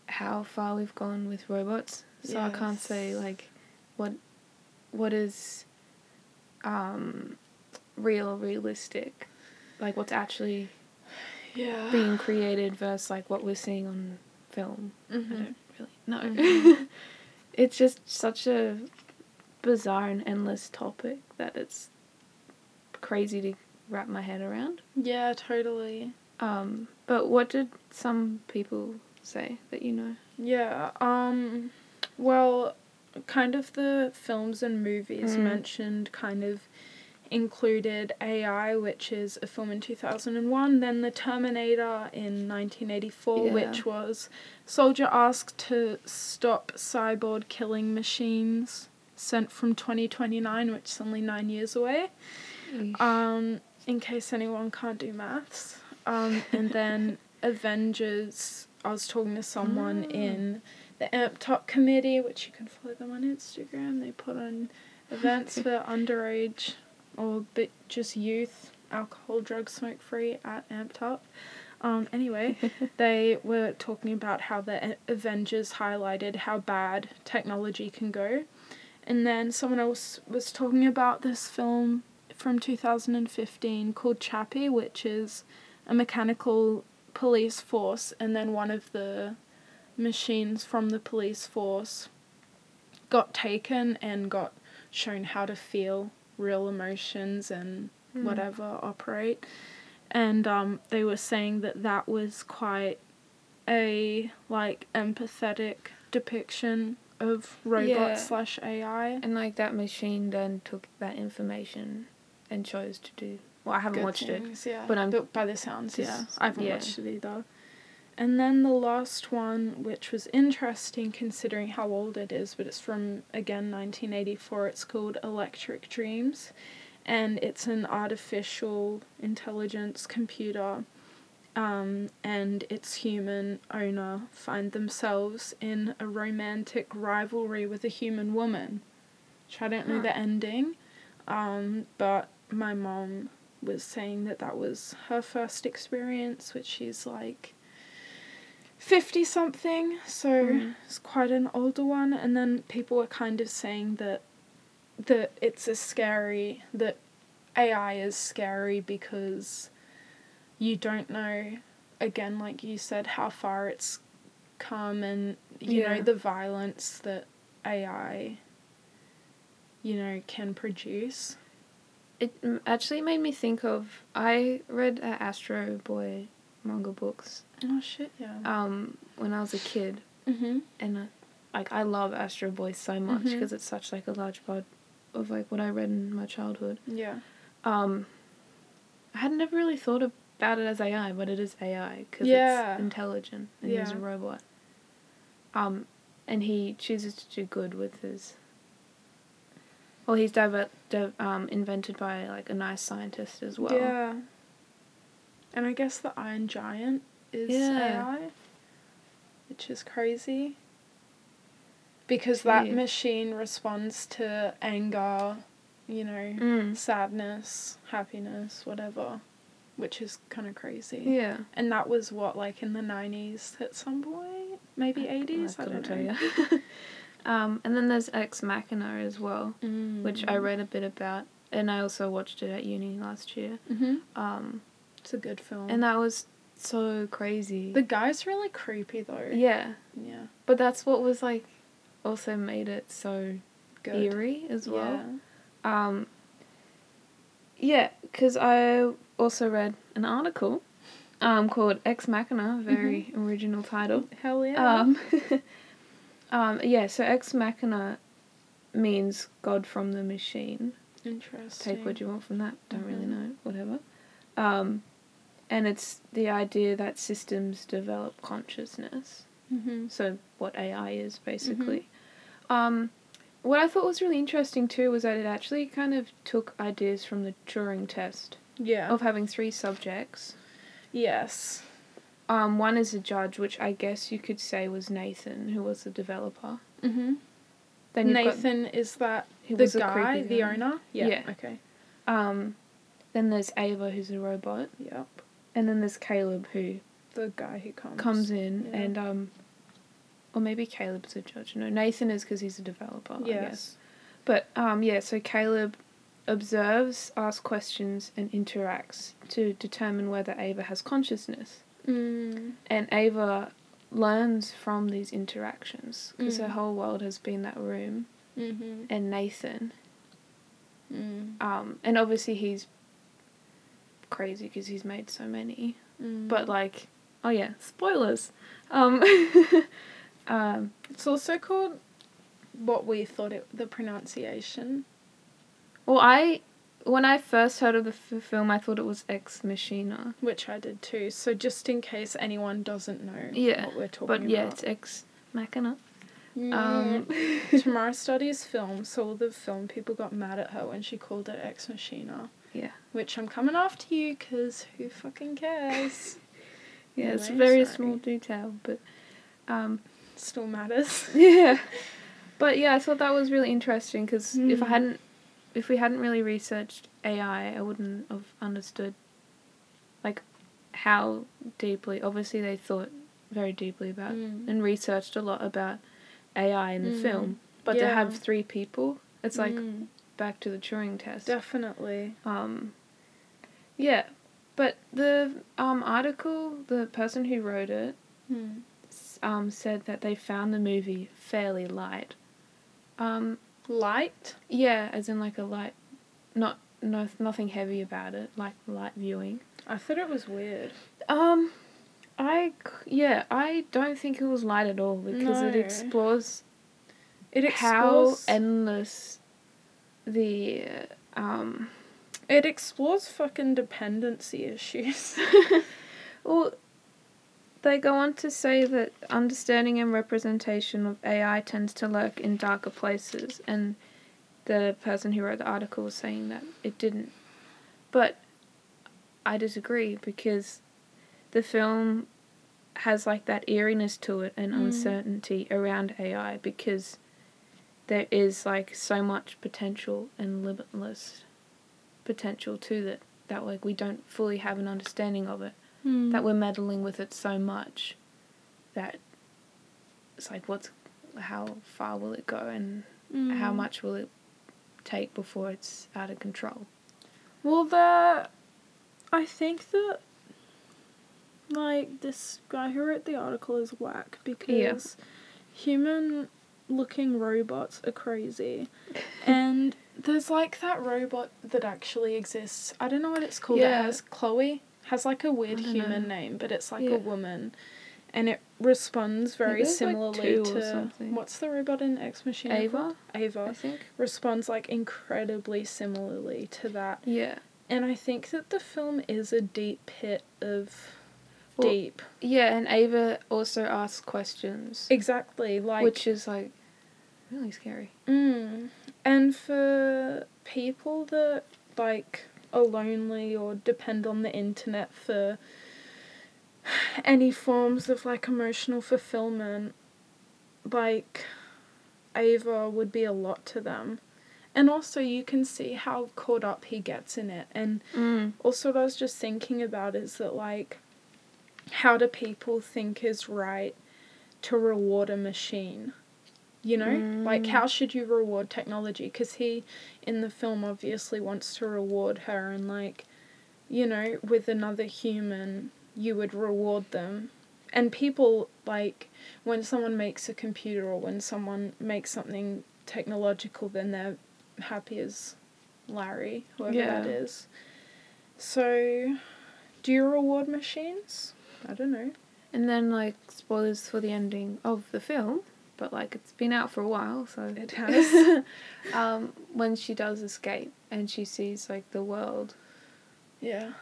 [SPEAKER 2] how far we've gone with robots, so I can't say like what what is um real realistic, like what's actually
[SPEAKER 1] Yeah.
[SPEAKER 2] being created versus like what we're seeing on film. I
[SPEAKER 1] Mhm.
[SPEAKER 2] don't really know.
[SPEAKER 1] Mhm.
[SPEAKER 2] it's just such a bizarre and endless topic that it's crazy to wrap my head around.
[SPEAKER 1] Yeah, totally.
[SPEAKER 2] Um, but what did some people say that you know?
[SPEAKER 1] Yeah. Um. Well, kind of the films and movies
[SPEAKER 2] Mm.
[SPEAKER 1] mentioned kind of included AI, which is a film in 2001, then The Terminator in 1984,
[SPEAKER 2] Yeah.
[SPEAKER 1] which was soldier asked to stop cyborg killing machines sent from 2029, which is only nine years away. Um, in case anyone can't do maths. Um, and then Avengers, I was talking to someone
[SPEAKER 2] Mm.
[SPEAKER 1] in the Amp Top committee, which you can follow them on Instagram. They put on events for underage or but just youth, alcohol, drug, smoke free at Amp Top. Um, anyway, they were talking about how the Avengers highlighted how bad technology can go. And then someone else was talking about this film from 2015 called Chappie, which is a mechanical police force, and then one of the machines from the police force got taken and got shown how to feel real emotions and
[SPEAKER 2] Hmm.
[SPEAKER 1] whatever operate. And um, they were saying that that was quite a like empathetic depiction of robot
[SPEAKER 2] Yeah.
[SPEAKER 1] slash AI.
[SPEAKER 2] And like that machine then took that information and chose to do. Well, I haven't
[SPEAKER 1] good
[SPEAKER 2] watched it.
[SPEAKER 1] Yeah.
[SPEAKER 2] but I'm-
[SPEAKER 1] But by the sounds, yeah. I haven't
[SPEAKER 2] yeah.
[SPEAKER 1] watched it either. And then the last one, which was interesting considering how old it is, but it's from again 1984. It's called Electric Dreams, and it's an artificial intelligence computer, um, and its human owner find themselves in a romantic rivalry with a human woman. Which I don't know
[SPEAKER 2] Huh.
[SPEAKER 1] the ending, um, but my mom was saying that that was her first experience, which she's like 50 something, so
[SPEAKER 2] Mhm.
[SPEAKER 1] it's quite an older one. And then people were kind of saying that that it's a scary that AI is scary because you don't know again like you said how far it's come and you know the violence that AI you know can produce.
[SPEAKER 2] It mm, actually made me think of I read uh, Astro Boy manga books
[SPEAKER 1] Oh shit, yeah.
[SPEAKER 2] um when I was a kid
[SPEAKER 1] Mhm.
[SPEAKER 2] and uh, like I love Astro Boy so much because it's such like a large part of like what I read in my childhood.
[SPEAKER 1] Yeah.
[SPEAKER 2] Um, I had never really thought about it as AI, but it is AI because
[SPEAKER 1] Yeah.
[SPEAKER 2] it's intelligent and he's a robot. Um, and he chooses to do good with his. Well, he's diver- um, invented by like a nice scientist as well.
[SPEAKER 1] Yeah. And I guess the Iron Giant is
[SPEAKER 2] Yeah.
[SPEAKER 1] AI, which is crazy. Because that
[SPEAKER 2] Gee.
[SPEAKER 1] machine responds to anger, you know,
[SPEAKER 2] Mm.
[SPEAKER 1] sadness, happiness, whatever, which is kind of crazy.
[SPEAKER 2] Yeah.
[SPEAKER 1] And that was what, like in the 90s at some point? Maybe 80s? I, don't know.
[SPEAKER 2] um, and then there's Ex Machina as well,
[SPEAKER 1] Mm.
[SPEAKER 2] which I read a bit about, and I also watched it at uni last year.
[SPEAKER 1] hmm
[SPEAKER 2] Um,
[SPEAKER 1] It's a good film.
[SPEAKER 2] and that was so crazy.
[SPEAKER 1] the guy's really creepy though.
[SPEAKER 2] yeah,
[SPEAKER 1] Yeah.
[SPEAKER 2] but that's what was like, also made it so
[SPEAKER 1] Good.
[SPEAKER 2] eerie as well.
[SPEAKER 1] Yeah.
[SPEAKER 2] Um, yeah, because I also read an article um, called Ex Machina, very original title.
[SPEAKER 1] Hell yeah.
[SPEAKER 2] Um, um, yeah, so Ex Machina means God from the machine.
[SPEAKER 1] Interesting.
[SPEAKER 2] Take what you want from that, don't really
[SPEAKER 1] Mhm.
[SPEAKER 2] know, whatever. Um, and it's the idea that systems develop consciousness.
[SPEAKER 1] Mm-hmm.
[SPEAKER 2] So, what AI is basically. Um, what I thought was really interesting too was that it actually kind of took ideas from the Turing test
[SPEAKER 1] Yeah.
[SPEAKER 2] of having three subjects.
[SPEAKER 1] Yes.
[SPEAKER 2] Um, one is a judge, which I guess you could say was Nathan, who was the developer.
[SPEAKER 1] Mm-hmm.
[SPEAKER 2] Then you've got-
[SPEAKER 1] Nathan is that the guy, the
[SPEAKER 2] guy.
[SPEAKER 1] owner? Yeah.
[SPEAKER 2] Yeah.
[SPEAKER 1] Okay.
[SPEAKER 2] um, then there's Ava, who's a robot,
[SPEAKER 1] Yep.
[SPEAKER 2] And then there's Caleb, who
[SPEAKER 1] The guy who comes.
[SPEAKER 2] comes in
[SPEAKER 1] yeah.
[SPEAKER 2] and um, or maybe Caleb's a judge. No, Nathan is because he's a developer. I guess.
[SPEAKER 1] Yes.
[SPEAKER 2] But um, yeah, so Caleb observes, asks questions, and interacts to determine whether Ava has consciousness.
[SPEAKER 1] Mm.
[SPEAKER 2] And Ava learns from these interactions because her
[SPEAKER 1] Mm.
[SPEAKER 2] whole world has been that room.
[SPEAKER 1] Mm-hmm.
[SPEAKER 2] And Nathan,
[SPEAKER 1] Mm.
[SPEAKER 2] um, and obviously he's crazy because he's made so many.
[SPEAKER 1] Mm.
[SPEAKER 2] But like, oh yeah, spoilers. Um, um,
[SPEAKER 1] it's also called what we thought it the pronunciation.
[SPEAKER 2] well, I when I first heard of the f- film, I thought it was Ex Machina.
[SPEAKER 1] Which I did too. So just in case anyone doesn't know
[SPEAKER 2] Yeah,
[SPEAKER 1] what we're talking
[SPEAKER 2] But yeah,
[SPEAKER 1] about.
[SPEAKER 2] it's Ex Machina.
[SPEAKER 1] Mm.
[SPEAKER 2] Um,
[SPEAKER 1] Tamara studies film, so all the film people got mad at her when she called it Ex Machina.
[SPEAKER 2] Yeah.
[SPEAKER 1] Which I'm coming after you because who fucking cares?
[SPEAKER 2] yeah, it's a very
[SPEAKER 1] sorry.
[SPEAKER 2] small detail, but um,
[SPEAKER 1] Still matters.
[SPEAKER 2] yeah. But yeah, I thought that was really interesting because if I
[SPEAKER 1] Mm.
[SPEAKER 2] hadn't, if we hadn't really researched AI, I wouldn't have understood, like, how deeply. Obviously, they thought very deeply about
[SPEAKER 1] Mm.
[SPEAKER 2] and researched a lot about AI in the
[SPEAKER 1] Mm.
[SPEAKER 2] film. But to have three people, it's like
[SPEAKER 1] Mm.
[SPEAKER 2] Back to the Turing test.
[SPEAKER 1] Definitely.
[SPEAKER 2] Um, yeah, but the um article, the person who wrote it,
[SPEAKER 1] Mm.
[SPEAKER 2] s- um said that they found the movie fairly light. Um,
[SPEAKER 1] Light?
[SPEAKER 2] yeah, as in like a light, not no nothing heavy about it, like light viewing.
[SPEAKER 1] I thought it was weird.
[SPEAKER 2] Um, I yeah, I don't think it was light at all because it explores
[SPEAKER 1] It
[SPEAKER 2] how endless the um
[SPEAKER 1] it explores fucking dependency issues.
[SPEAKER 2] Well, they go on to say that understanding and representation of AI tends to lurk in darker places, and the person who wrote the article was saying that it didn't. But I disagree because the film has like that eeriness to it and
[SPEAKER 1] Mm.
[SPEAKER 2] uncertainty around AI because there is like so much potential and limitless potential to it that like we don't fully have an understanding of it
[SPEAKER 1] Hmm.
[SPEAKER 2] that we're meddling with it so much that it's like what's how far will it go and how
[SPEAKER 1] Mm.
[SPEAKER 2] much will it take before it's out of control
[SPEAKER 1] Well, the I think that like this guy who wrote the article is whack because human looking robots are crazy. and there's like that robot that actually exists. I don't know what it's called.
[SPEAKER 2] Yeah.
[SPEAKER 1] It has Chloe has like a weird human
[SPEAKER 2] know.
[SPEAKER 1] name, but it's like
[SPEAKER 2] Yeah.
[SPEAKER 1] a woman. And it responds very
[SPEAKER 2] there's, like,
[SPEAKER 1] similarly to what's the robot in Ex Machina?
[SPEAKER 2] Ava
[SPEAKER 1] called? Ava
[SPEAKER 2] I think
[SPEAKER 1] responds like incredibly similarly to that.
[SPEAKER 2] yeah
[SPEAKER 1] And I think that the film is a deep pit of
[SPEAKER 2] Well,
[SPEAKER 1] deep.
[SPEAKER 2] yeah and Ava also asks questions
[SPEAKER 1] Exactly. Like
[SPEAKER 2] which is like really scary
[SPEAKER 1] mm, and for people that like are lonely or depend on the internet for any forms of like emotional fulfillment, like Ava would be a lot to them. And also you can see how caught up he gets in it and
[SPEAKER 2] mm.
[SPEAKER 1] also what I was just thinking about is that like how do people think is right to reward a machine? You know, like
[SPEAKER 2] Mm.
[SPEAKER 1] how should you reward technology? Because he in the film obviously wants to reward her, and like, you know, with another human, you would reward them. And people like when someone makes a computer or when someone makes something technological, then they're happy as Larry, whoever that
[SPEAKER 2] Yeah.
[SPEAKER 1] is. So, do you reward machines? I don't know.
[SPEAKER 2] and then like spoilers for the ending of the film but like it's been out for a while so
[SPEAKER 1] It has.
[SPEAKER 2] um when she does escape and she sees like the world
[SPEAKER 1] yeah.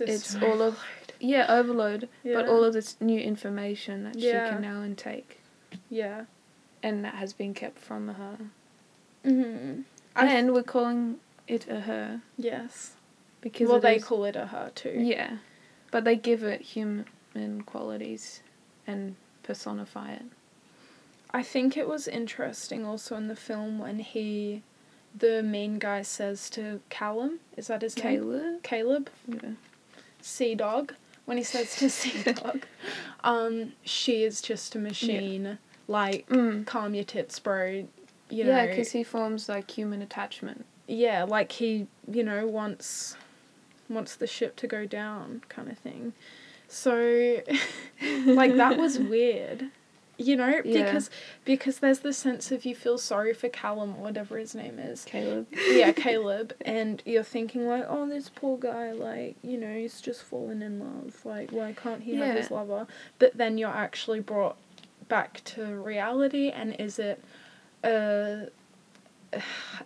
[SPEAKER 2] it's all of yeah overload but all of this new information that she can now intake
[SPEAKER 1] Yeah.
[SPEAKER 2] and that has been kept from her
[SPEAKER 1] Mm-hmm. I
[SPEAKER 2] and we're calling it a her
[SPEAKER 1] yes.
[SPEAKER 2] because
[SPEAKER 1] well, they
[SPEAKER 2] is-
[SPEAKER 1] call it a her too.
[SPEAKER 2] yeah but they give it human qualities and personify it
[SPEAKER 1] I think it was interesting also in the film when he, the main guy says to Callum, is that his name?
[SPEAKER 2] Caleb
[SPEAKER 1] Caleb,
[SPEAKER 2] yeah.
[SPEAKER 1] Sea Dog. When he says to Sea Dog, um, she is just a machine. Like,
[SPEAKER 2] Mm.
[SPEAKER 1] calm your tits, bro. You
[SPEAKER 2] yeah, because he forms like human attachment.
[SPEAKER 1] yeah, like he, you know, wants wants the ship to go down kind of thing. So like that was weird. You know,
[SPEAKER 2] Yeah.
[SPEAKER 1] because because there's the sense of you feel sorry for Callum or whatever his name is.
[SPEAKER 2] Caleb.
[SPEAKER 1] Yeah, Caleb, and you're thinking like, oh, this poor guy, like, you know, he's just fallen in love. Like, why can't he have his lover? But then you're actually brought back to reality, and is it a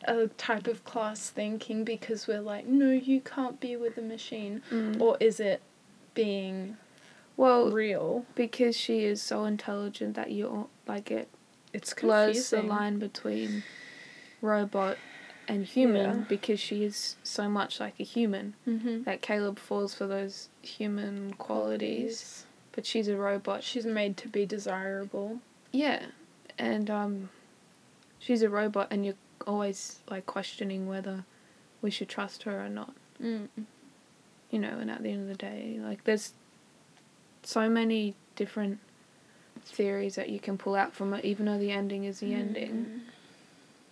[SPEAKER 1] a type of class thinking because we're like, no, you can't be with a machine,
[SPEAKER 2] Mm.
[SPEAKER 1] or is it being
[SPEAKER 2] well,
[SPEAKER 1] real?
[SPEAKER 2] because she is so intelligent that you like it
[SPEAKER 1] It's
[SPEAKER 2] blurs the line between robot and human
[SPEAKER 1] Yeah.
[SPEAKER 2] because she is so much like a human
[SPEAKER 1] Mm-hmm.
[SPEAKER 2] that Caleb falls for those human qualities, but she's a robot.
[SPEAKER 1] She's made to be desirable.
[SPEAKER 2] Yeah, and um, she's a robot, and you're always like questioning whether we should trust her or not.
[SPEAKER 1] Mm.
[SPEAKER 2] You know, and at the end of the day, like there's so many different theories that you can pull out from it, even though the ending is the ending.
[SPEAKER 1] Mm.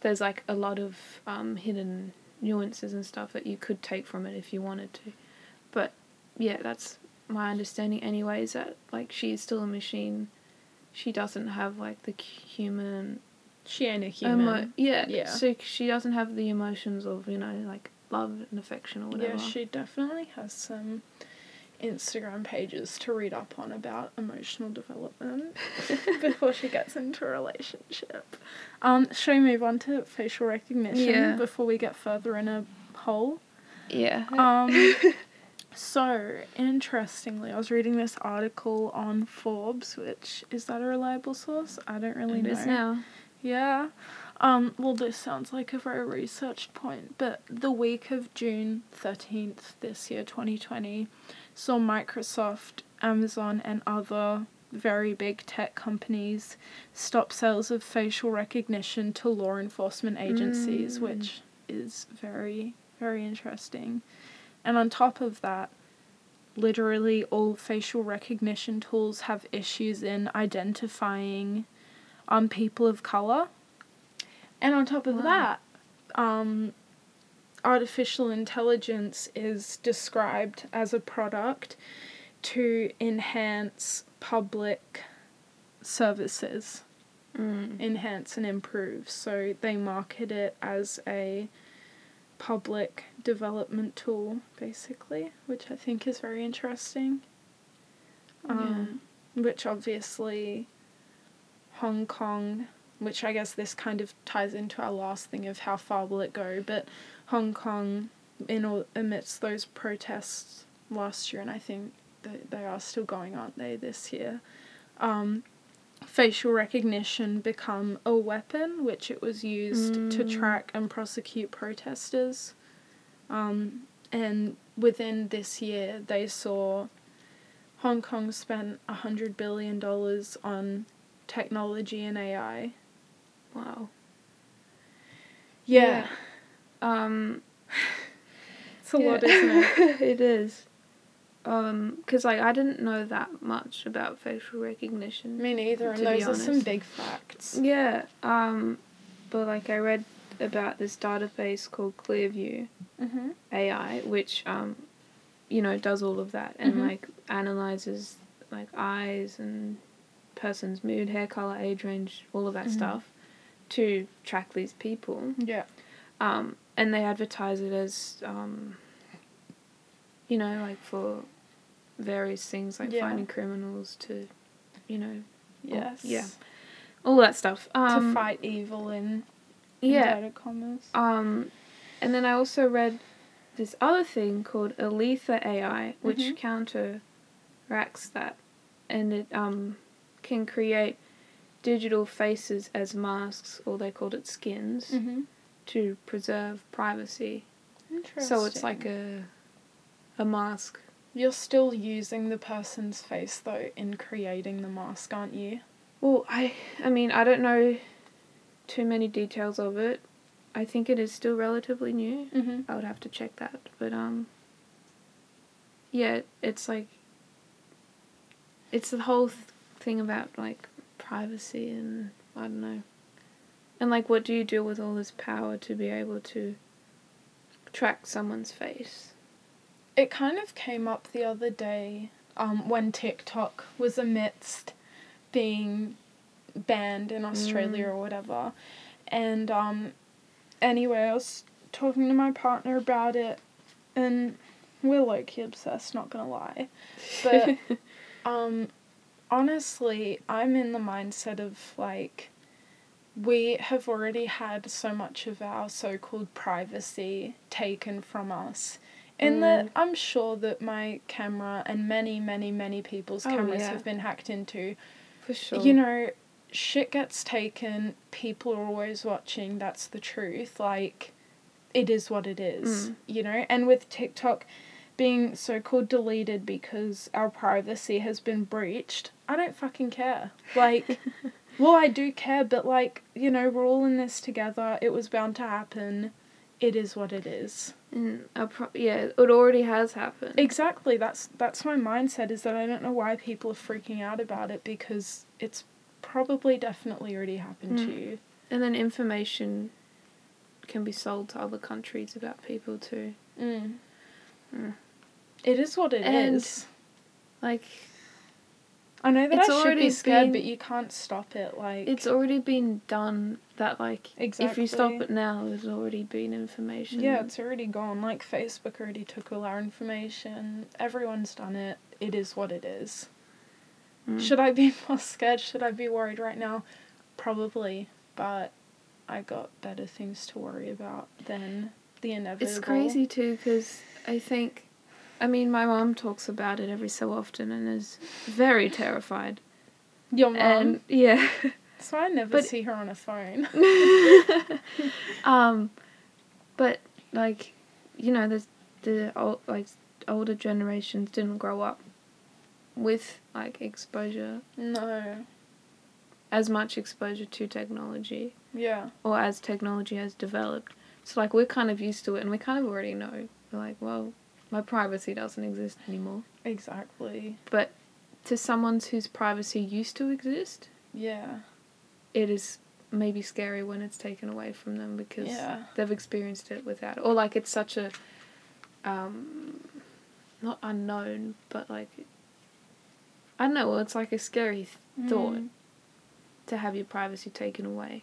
[SPEAKER 2] There's like a lot of um, hidden nuances and stuff that you could take from it if you wanted to. But yeah, that's my understanding anyway, is that like she's still a machine. She doesn't have like the human
[SPEAKER 1] She ain't a human.
[SPEAKER 2] Emo- yeah,
[SPEAKER 1] Yeah.
[SPEAKER 2] So she doesn't have the emotions of you know like love and affection or whatever.
[SPEAKER 1] Yeah, she definitely has some Instagram pages to read up on about emotional development before she gets into a relationship. Um, should we move on to facial recognition
[SPEAKER 2] Yeah.
[SPEAKER 1] before we get further in a hole?
[SPEAKER 2] yeah.
[SPEAKER 1] Um, so interestingly, I was reading this article on Forbes, which is that a reliable source? I don't really
[SPEAKER 2] it
[SPEAKER 1] know.
[SPEAKER 2] is now.
[SPEAKER 1] Yeah. Um, well, this sounds like a very researched point, but the week of June 13th this year, 2020, saw Microsoft, Amazon, and other very big tech companies stop sales of facial recognition to law enforcement agencies,
[SPEAKER 2] Mm.
[SPEAKER 1] which is very, very interesting. And on top of that, literally all facial recognition tools have issues in identifying um, people of color. And on top of
[SPEAKER 2] Wow.
[SPEAKER 1] that, um, artificial intelligence is described as a product to enhance public services,
[SPEAKER 2] Mm.
[SPEAKER 1] enhance and improve. So they market it as a public development tool, basically, which I think is very interesting. Um, Which obviously Hong Kong, which I guess this kind of ties into our last thing of how far will it go, but Hong Kong, in all, amidst those protests last year, and I think they, they are still going, aren't they, this year? Um, facial recognition become a weapon, which it was used to
[SPEAKER 2] Mm.
[SPEAKER 1] track and prosecute protesters. Um, and within this year, they saw Hong Kong spent a hundred billion dollars on technology and AI.
[SPEAKER 2] Wow.
[SPEAKER 1] Yeah,
[SPEAKER 2] Um.
[SPEAKER 1] it's a lot, isn't it?
[SPEAKER 2] it is. Um, cause like I didn't know that much about facial recognition.
[SPEAKER 1] Me neither, and those are some big facts.
[SPEAKER 2] Yeah. Um, but like I read about this database called Clearview
[SPEAKER 1] Mm-hmm.
[SPEAKER 2] AI, which um, you know, does all of that and
[SPEAKER 1] Mhm.
[SPEAKER 2] like analyzes like eyes and person's mood, hair color, age range, all of that
[SPEAKER 1] Mhm.
[SPEAKER 2] stuff to track these people.
[SPEAKER 1] Yeah.
[SPEAKER 2] Um, and they advertise it as, um, you know, like for various things, like
[SPEAKER 1] Yeah.
[SPEAKER 2] finding criminals to, you know,
[SPEAKER 1] Yes.
[SPEAKER 2] yeah. all that stuff. Um,
[SPEAKER 1] to fight evil in
[SPEAKER 2] Yeah. Um, and then I also read this other thing called Alethea AI, which
[SPEAKER 1] Mhm.
[SPEAKER 2] counteracts that, and it um can create digital faces as masks, or they called it skins,
[SPEAKER 1] Mm-hmm.
[SPEAKER 2] to preserve privacy.
[SPEAKER 1] Interesting.
[SPEAKER 2] So it's like a a mask.
[SPEAKER 1] You're still using the person's face though in creating the mask, aren't you?
[SPEAKER 2] Well, I I mean I don't know too many details of it. I think it is still relatively new.
[SPEAKER 1] Mm-hmm.
[SPEAKER 2] I would have to check that, but um. Yeah, it's like. It's the whole th- thing about like privacy and I don't know. And like, what do you do with all this power to be able to track someone's face?
[SPEAKER 1] It kind of came up the other day um, when TikTok was amidst being banned in Australia
[SPEAKER 2] Mm.
[SPEAKER 1] or whatever. And um, anyway, I was talking to my partner about it, and we're low key obsessed, not gonna lie. But um, honestly, I'm in the mindset of like, we have already had so much of our so called privacy taken from us. In that,
[SPEAKER 2] Mm.
[SPEAKER 1] I'm sure that my camera and many, many, many people's
[SPEAKER 2] Oh,
[SPEAKER 1] cameras
[SPEAKER 2] yeah.
[SPEAKER 1] have been hacked into.
[SPEAKER 2] For sure.
[SPEAKER 1] You know, shit gets taken, people are always watching, that's the truth. Like, it is what it is,
[SPEAKER 2] Mm.
[SPEAKER 1] you know? And with TikTok being so called deleted because our privacy has been breached, I don't fucking care. Like, well, I do care, but like, you know, we're all in this together, it was bound to happen. It is what it is.
[SPEAKER 2] And pro- yeah, it already has happened.
[SPEAKER 1] Exactly. That's that's my mindset is that I don't know why people are freaking out about it because it's probably definitely already happened to
[SPEAKER 2] Mm.
[SPEAKER 1] you.
[SPEAKER 2] and then information can be sold to other countries about people too.
[SPEAKER 1] Mm.
[SPEAKER 2] Mm.
[SPEAKER 1] It is what it is.
[SPEAKER 2] And- Like
[SPEAKER 1] I know that
[SPEAKER 2] it's
[SPEAKER 1] I should
[SPEAKER 2] already
[SPEAKER 1] be scared,
[SPEAKER 2] been-
[SPEAKER 1] but you can't stop it. Like
[SPEAKER 2] it's already been done. That like
[SPEAKER 1] exactly.
[SPEAKER 2] if you stop it now, there's already been information.
[SPEAKER 1] yeah, it's already gone. Like Facebook already took all our information. Everyone's done it. It is what it is.
[SPEAKER 2] Mm.
[SPEAKER 1] Should I be more scared? Should I be worried right now? Probably, but I got better things to worry about than the inevitable.
[SPEAKER 2] It's crazy too because I think, I mean, my mom talks about it every so often and is very terrified.
[SPEAKER 1] Your mum.
[SPEAKER 2] And yeah,
[SPEAKER 1] so I never
[SPEAKER 2] but-
[SPEAKER 1] see her on a phone.
[SPEAKER 2] um, but like, you know, there's the old like older generations didn't grow up with like exposure
[SPEAKER 1] No.
[SPEAKER 2] as much exposure to technology
[SPEAKER 1] Yeah.
[SPEAKER 2] or as technology has developed. So like we're kind of used to it and we kind of already know. We're like, well, my privacy doesn't exist anymore.
[SPEAKER 1] Exactly.
[SPEAKER 2] But to someone whose privacy used to exist,
[SPEAKER 1] Yeah.
[SPEAKER 2] it is maybe scary when it's taken away from them because
[SPEAKER 1] Yeah.
[SPEAKER 2] they've experienced it without or like it's such a um not unknown but like I don't know, well, it's like a scary th- thought
[SPEAKER 1] Mm.
[SPEAKER 2] to have your privacy taken away.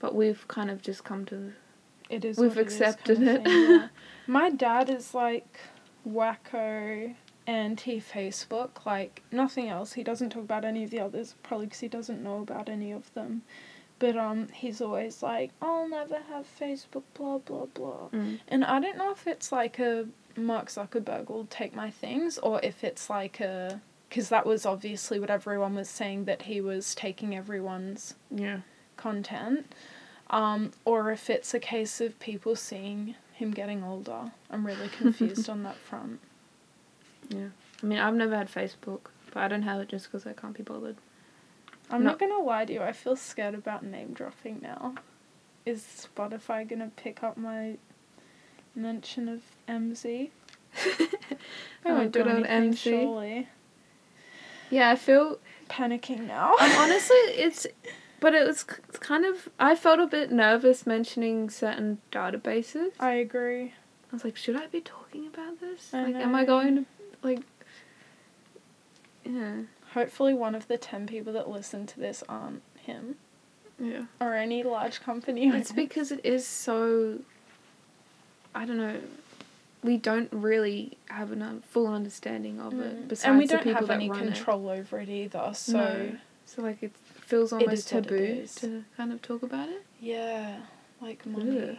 [SPEAKER 2] But we've kind of just come to
[SPEAKER 1] It is.
[SPEAKER 2] We've
[SPEAKER 1] what it is
[SPEAKER 2] accepted
[SPEAKER 1] kind of
[SPEAKER 2] it.
[SPEAKER 1] thing, yeah. My dad is like wacko anti Facebook, like nothing else. He doesn't talk about any of the others, probably because he doesn't know about any of them. But um, he's always like, "I'll never have Facebook," blah blah blah.
[SPEAKER 2] mm,
[SPEAKER 1] And I don't know if it's like a Mark Zuckerberg will take my things, or if it's like a because that was obviously what everyone was saying that he was taking everyone's
[SPEAKER 2] yeah.
[SPEAKER 1] content, um, or if it's a case of people seeing him getting older. I'm really confused on that front.
[SPEAKER 2] Yeah. I mean, I've never had Facebook, but I don't have it just because I can't be bothered.
[SPEAKER 1] I'm
[SPEAKER 2] No.
[SPEAKER 1] not gonna lie to you, I feel scared about name dropping now. Is Spotify gonna pick up my mention of MZ?
[SPEAKER 2] Oh,
[SPEAKER 1] won't do
[SPEAKER 2] good old MZ.
[SPEAKER 1] surely.
[SPEAKER 2] Yeah, I feel
[SPEAKER 1] Panicking now.
[SPEAKER 2] Um, honestly, it's, but it was it's kind of. I felt a bit nervous mentioning certain databases. I
[SPEAKER 1] agree.
[SPEAKER 2] I was like, should I be talking about this?
[SPEAKER 1] I
[SPEAKER 2] like, am I going to like? Yeah.
[SPEAKER 1] Hopefully, one of the 10 people that listen to this aren't him
[SPEAKER 2] Yeah.
[SPEAKER 1] or any large company.
[SPEAKER 2] It's because it is so. I don't know. We don't really have a un- full understanding of it.
[SPEAKER 1] Mm.
[SPEAKER 2] Besides
[SPEAKER 1] and we don't have any
[SPEAKER 2] run it.
[SPEAKER 1] control over it either, so.
[SPEAKER 2] No. So like it feels almost taboo to kind of talk about it.
[SPEAKER 1] Yeah, like money.
[SPEAKER 2] Ugh.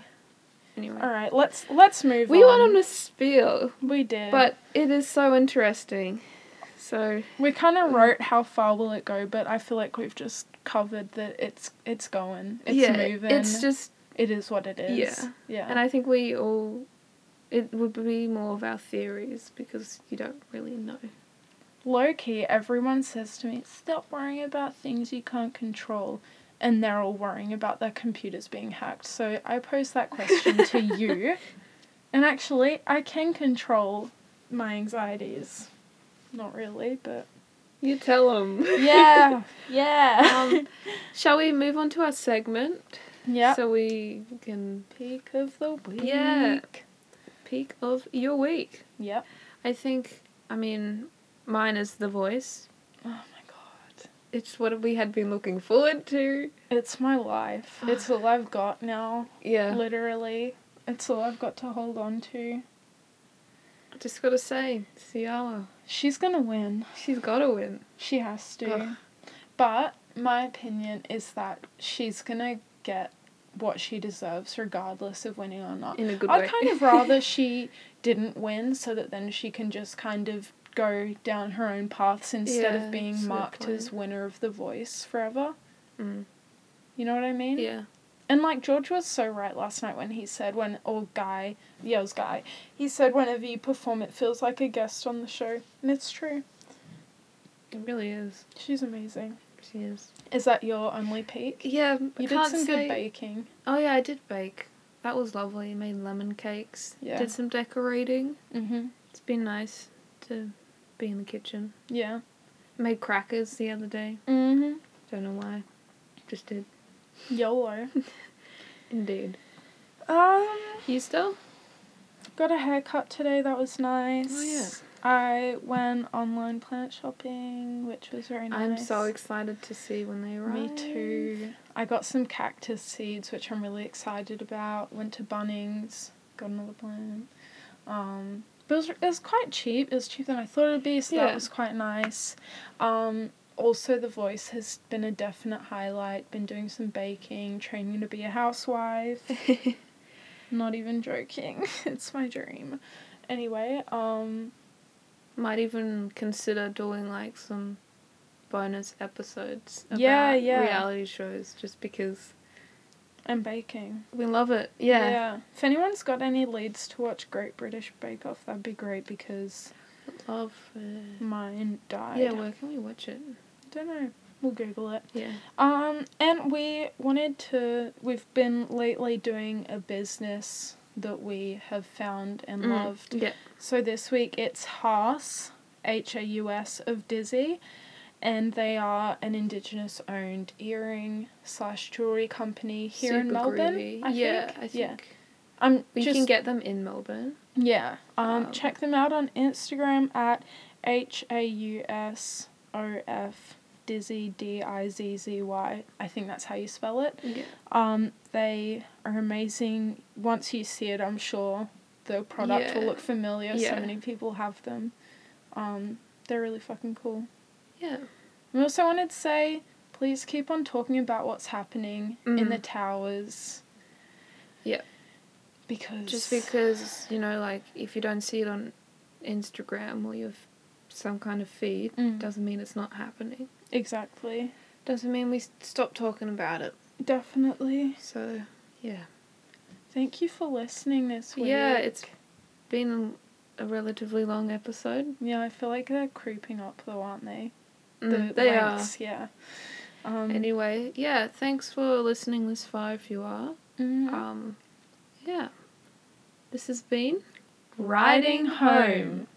[SPEAKER 2] Anyway.
[SPEAKER 1] All right, let's let's move
[SPEAKER 2] We
[SPEAKER 1] on.
[SPEAKER 2] went on a spiel,
[SPEAKER 1] we did,
[SPEAKER 2] but it is so interesting. So
[SPEAKER 1] we kind of
[SPEAKER 2] Mm.
[SPEAKER 1] wrote how far will it go, but I feel like we've just covered that it's it's going, it's
[SPEAKER 2] yeah,
[SPEAKER 1] moving.
[SPEAKER 2] it's just,
[SPEAKER 1] it is what it is.
[SPEAKER 2] Yeah.
[SPEAKER 1] yeah.
[SPEAKER 2] and I think we all, it would be more of our theories because you don't really know.
[SPEAKER 1] Low key, everyone says to me, "Stop worrying about things you can't control," and they're all worrying about their computers being hacked. So I pose that question to you, and actually, I can control my anxieties. Not really, but
[SPEAKER 2] You tell them.
[SPEAKER 1] yeah, yeah.
[SPEAKER 2] um, shall we move on to our segment
[SPEAKER 1] yeah.
[SPEAKER 2] so we can
[SPEAKER 1] Peak of the week.
[SPEAKER 2] Yeah. peek of your week?
[SPEAKER 1] Yep.
[SPEAKER 2] I think. I mean, mine is the voice.
[SPEAKER 1] Oh my god.
[SPEAKER 2] It's what we had been looking forward to.
[SPEAKER 1] It's my life. It's all I've got now.
[SPEAKER 2] Yeah.
[SPEAKER 1] Literally. It's all I've got to hold on to.
[SPEAKER 2] Just gotta say, Ciala.
[SPEAKER 1] She's gonna win.
[SPEAKER 2] She's gotta win.
[SPEAKER 1] She has to.
[SPEAKER 2] Ugh.
[SPEAKER 1] But my opinion is that she's gonna get what she deserves regardless of winning or not.
[SPEAKER 2] In a good way.
[SPEAKER 1] I'd
[SPEAKER 2] way.
[SPEAKER 1] kind of rather she didn't win so that then she can just kind of go down her own paths instead
[SPEAKER 2] Yeah,
[SPEAKER 1] of being
[SPEAKER 2] that's a good
[SPEAKER 1] marked as winner of the voice forever.
[SPEAKER 2] Mm.
[SPEAKER 1] You know what I mean?
[SPEAKER 2] Yeah.
[SPEAKER 1] And like George was so right last night when he said when or guy, yeah, it was guy. He said whenever you perform it feels like a guest on the show. And it's true.
[SPEAKER 2] It really is.
[SPEAKER 1] She's amazing.
[SPEAKER 2] She is.
[SPEAKER 1] Is that your only peak?
[SPEAKER 2] Yeah, I
[SPEAKER 1] You did some
[SPEAKER 2] say-
[SPEAKER 1] good baking.
[SPEAKER 2] Oh yeah, I did bake. That was lovely. Made lemon cakes.
[SPEAKER 1] Yeah.
[SPEAKER 2] Did some decorating.
[SPEAKER 1] Mhm.
[SPEAKER 2] It's been nice to be in the kitchen.
[SPEAKER 1] Yeah.
[SPEAKER 2] Made crackers the other day.
[SPEAKER 1] Mhm.
[SPEAKER 2] Don't know why. Just did.
[SPEAKER 1] YOLO.
[SPEAKER 2] Indeed.
[SPEAKER 1] um
[SPEAKER 2] You still?
[SPEAKER 1] got a haircut today, that was nice.
[SPEAKER 2] Oh, yeah.
[SPEAKER 1] I went online plant shopping, which was very nice.
[SPEAKER 2] I'm so excited to see when they arrive.
[SPEAKER 1] Me too. I got some cactus seeds, which I'm really excited about. Went to Bunnings, got another plant. Um, but it was, it was quite cheap. It was cheaper than I thought it would be, so
[SPEAKER 2] Yeah.
[SPEAKER 1] that was quite nice. Um, also, the voice has been a definite highlight. Been doing some baking, training to be a housewife. Not even joking. it's my dream. Anyway, um,
[SPEAKER 2] Might even consider doing like some bonus episodes about
[SPEAKER 1] Yeah, yeah.
[SPEAKER 2] reality shows just because
[SPEAKER 1] And baking.
[SPEAKER 2] We love it. Yeah. Yeah.
[SPEAKER 1] If anyone's got any leads to watch Great British Bake Off, that'd be great because
[SPEAKER 2] Love it.
[SPEAKER 1] mine died.
[SPEAKER 2] Yeah, where can we watch it?
[SPEAKER 1] I don't know. We'll Google it.
[SPEAKER 2] Yeah.
[SPEAKER 1] Um, and we wanted to. We've been lately doing a business that we have found and
[SPEAKER 2] Mm,
[SPEAKER 1] loved.
[SPEAKER 2] Yeah.
[SPEAKER 1] So this week it's Haus, H A U S of Dizzy, and they are an Indigenous owned earring slash jewelry company here in
[SPEAKER 2] Super
[SPEAKER 1] Melbourne.
[SPEAKER 2] groovy.
[SPEAKER 1] I
[SPEAKER 2] yeah,
[SPEAKER 1] think.
[SPEAKER 2] I think.
[SPEAKER 1] Yeah. I'm
[SPEAKER 2] We
[SPEAKER 1] just
[SPEAKER 2] can get them in Melbourne.
[SPEAKER 1] yeah. Um,
[SPEAKER 2] Um,
[SPEAKER 1] check them out on Instagram at H A U S O F Dizzy D I Z Z Y. I think that's how you spell it.
[SPEAKER 2] Yeah.
[SPEAKER 1] Um, they are amazing. Once you see it, I'm sure the product will look familiar.
[SPEAKER 2] Yeah.
[SPEAKER 1] So many people have them. Um, they're really fucking cool.
[SPEAKER 2] Yeah.
[SPEAKER 1] We also wanted to say, please keep on talking about what's happening in
[SPEAKER 2] Mm.
[SPEAKER 1] the towers.
[SPEAKER 2] Yeah.
[SPEAKER 1] Because
[SPEAKER 2] Just because, you know, like if you don't see it on Instagram or you have some kind of feed,
[SPEAKER 1] Mm.
[SPEAKER 2] doesn't mean it's not happening.
[SPEAKER 1] exactly,
[SPEAKER 2] Doesn't mean we stop talking about it.
[SPEAKER 1] definitely.
[SPEAKER 2] So, yeah.
[SPEAKER 1] Thank you for listening this week.
[SPEAKER 2] Yeah, it's been a relatively long episode.
[SPEAKER 1] yeah. I feel like they're creeping up though, aren't they?
[SPEAKER 2] Mm, they
[SPEAKER 1] lengths, Yeah. Um,
[SPEAKER 2] Anyway, yeah, thanks for listening this far if you are.
[SPEAKER 1] mhm.
[SPEAKER 2] Um, yeah. This has been
[SPEAKER 1] Riding home.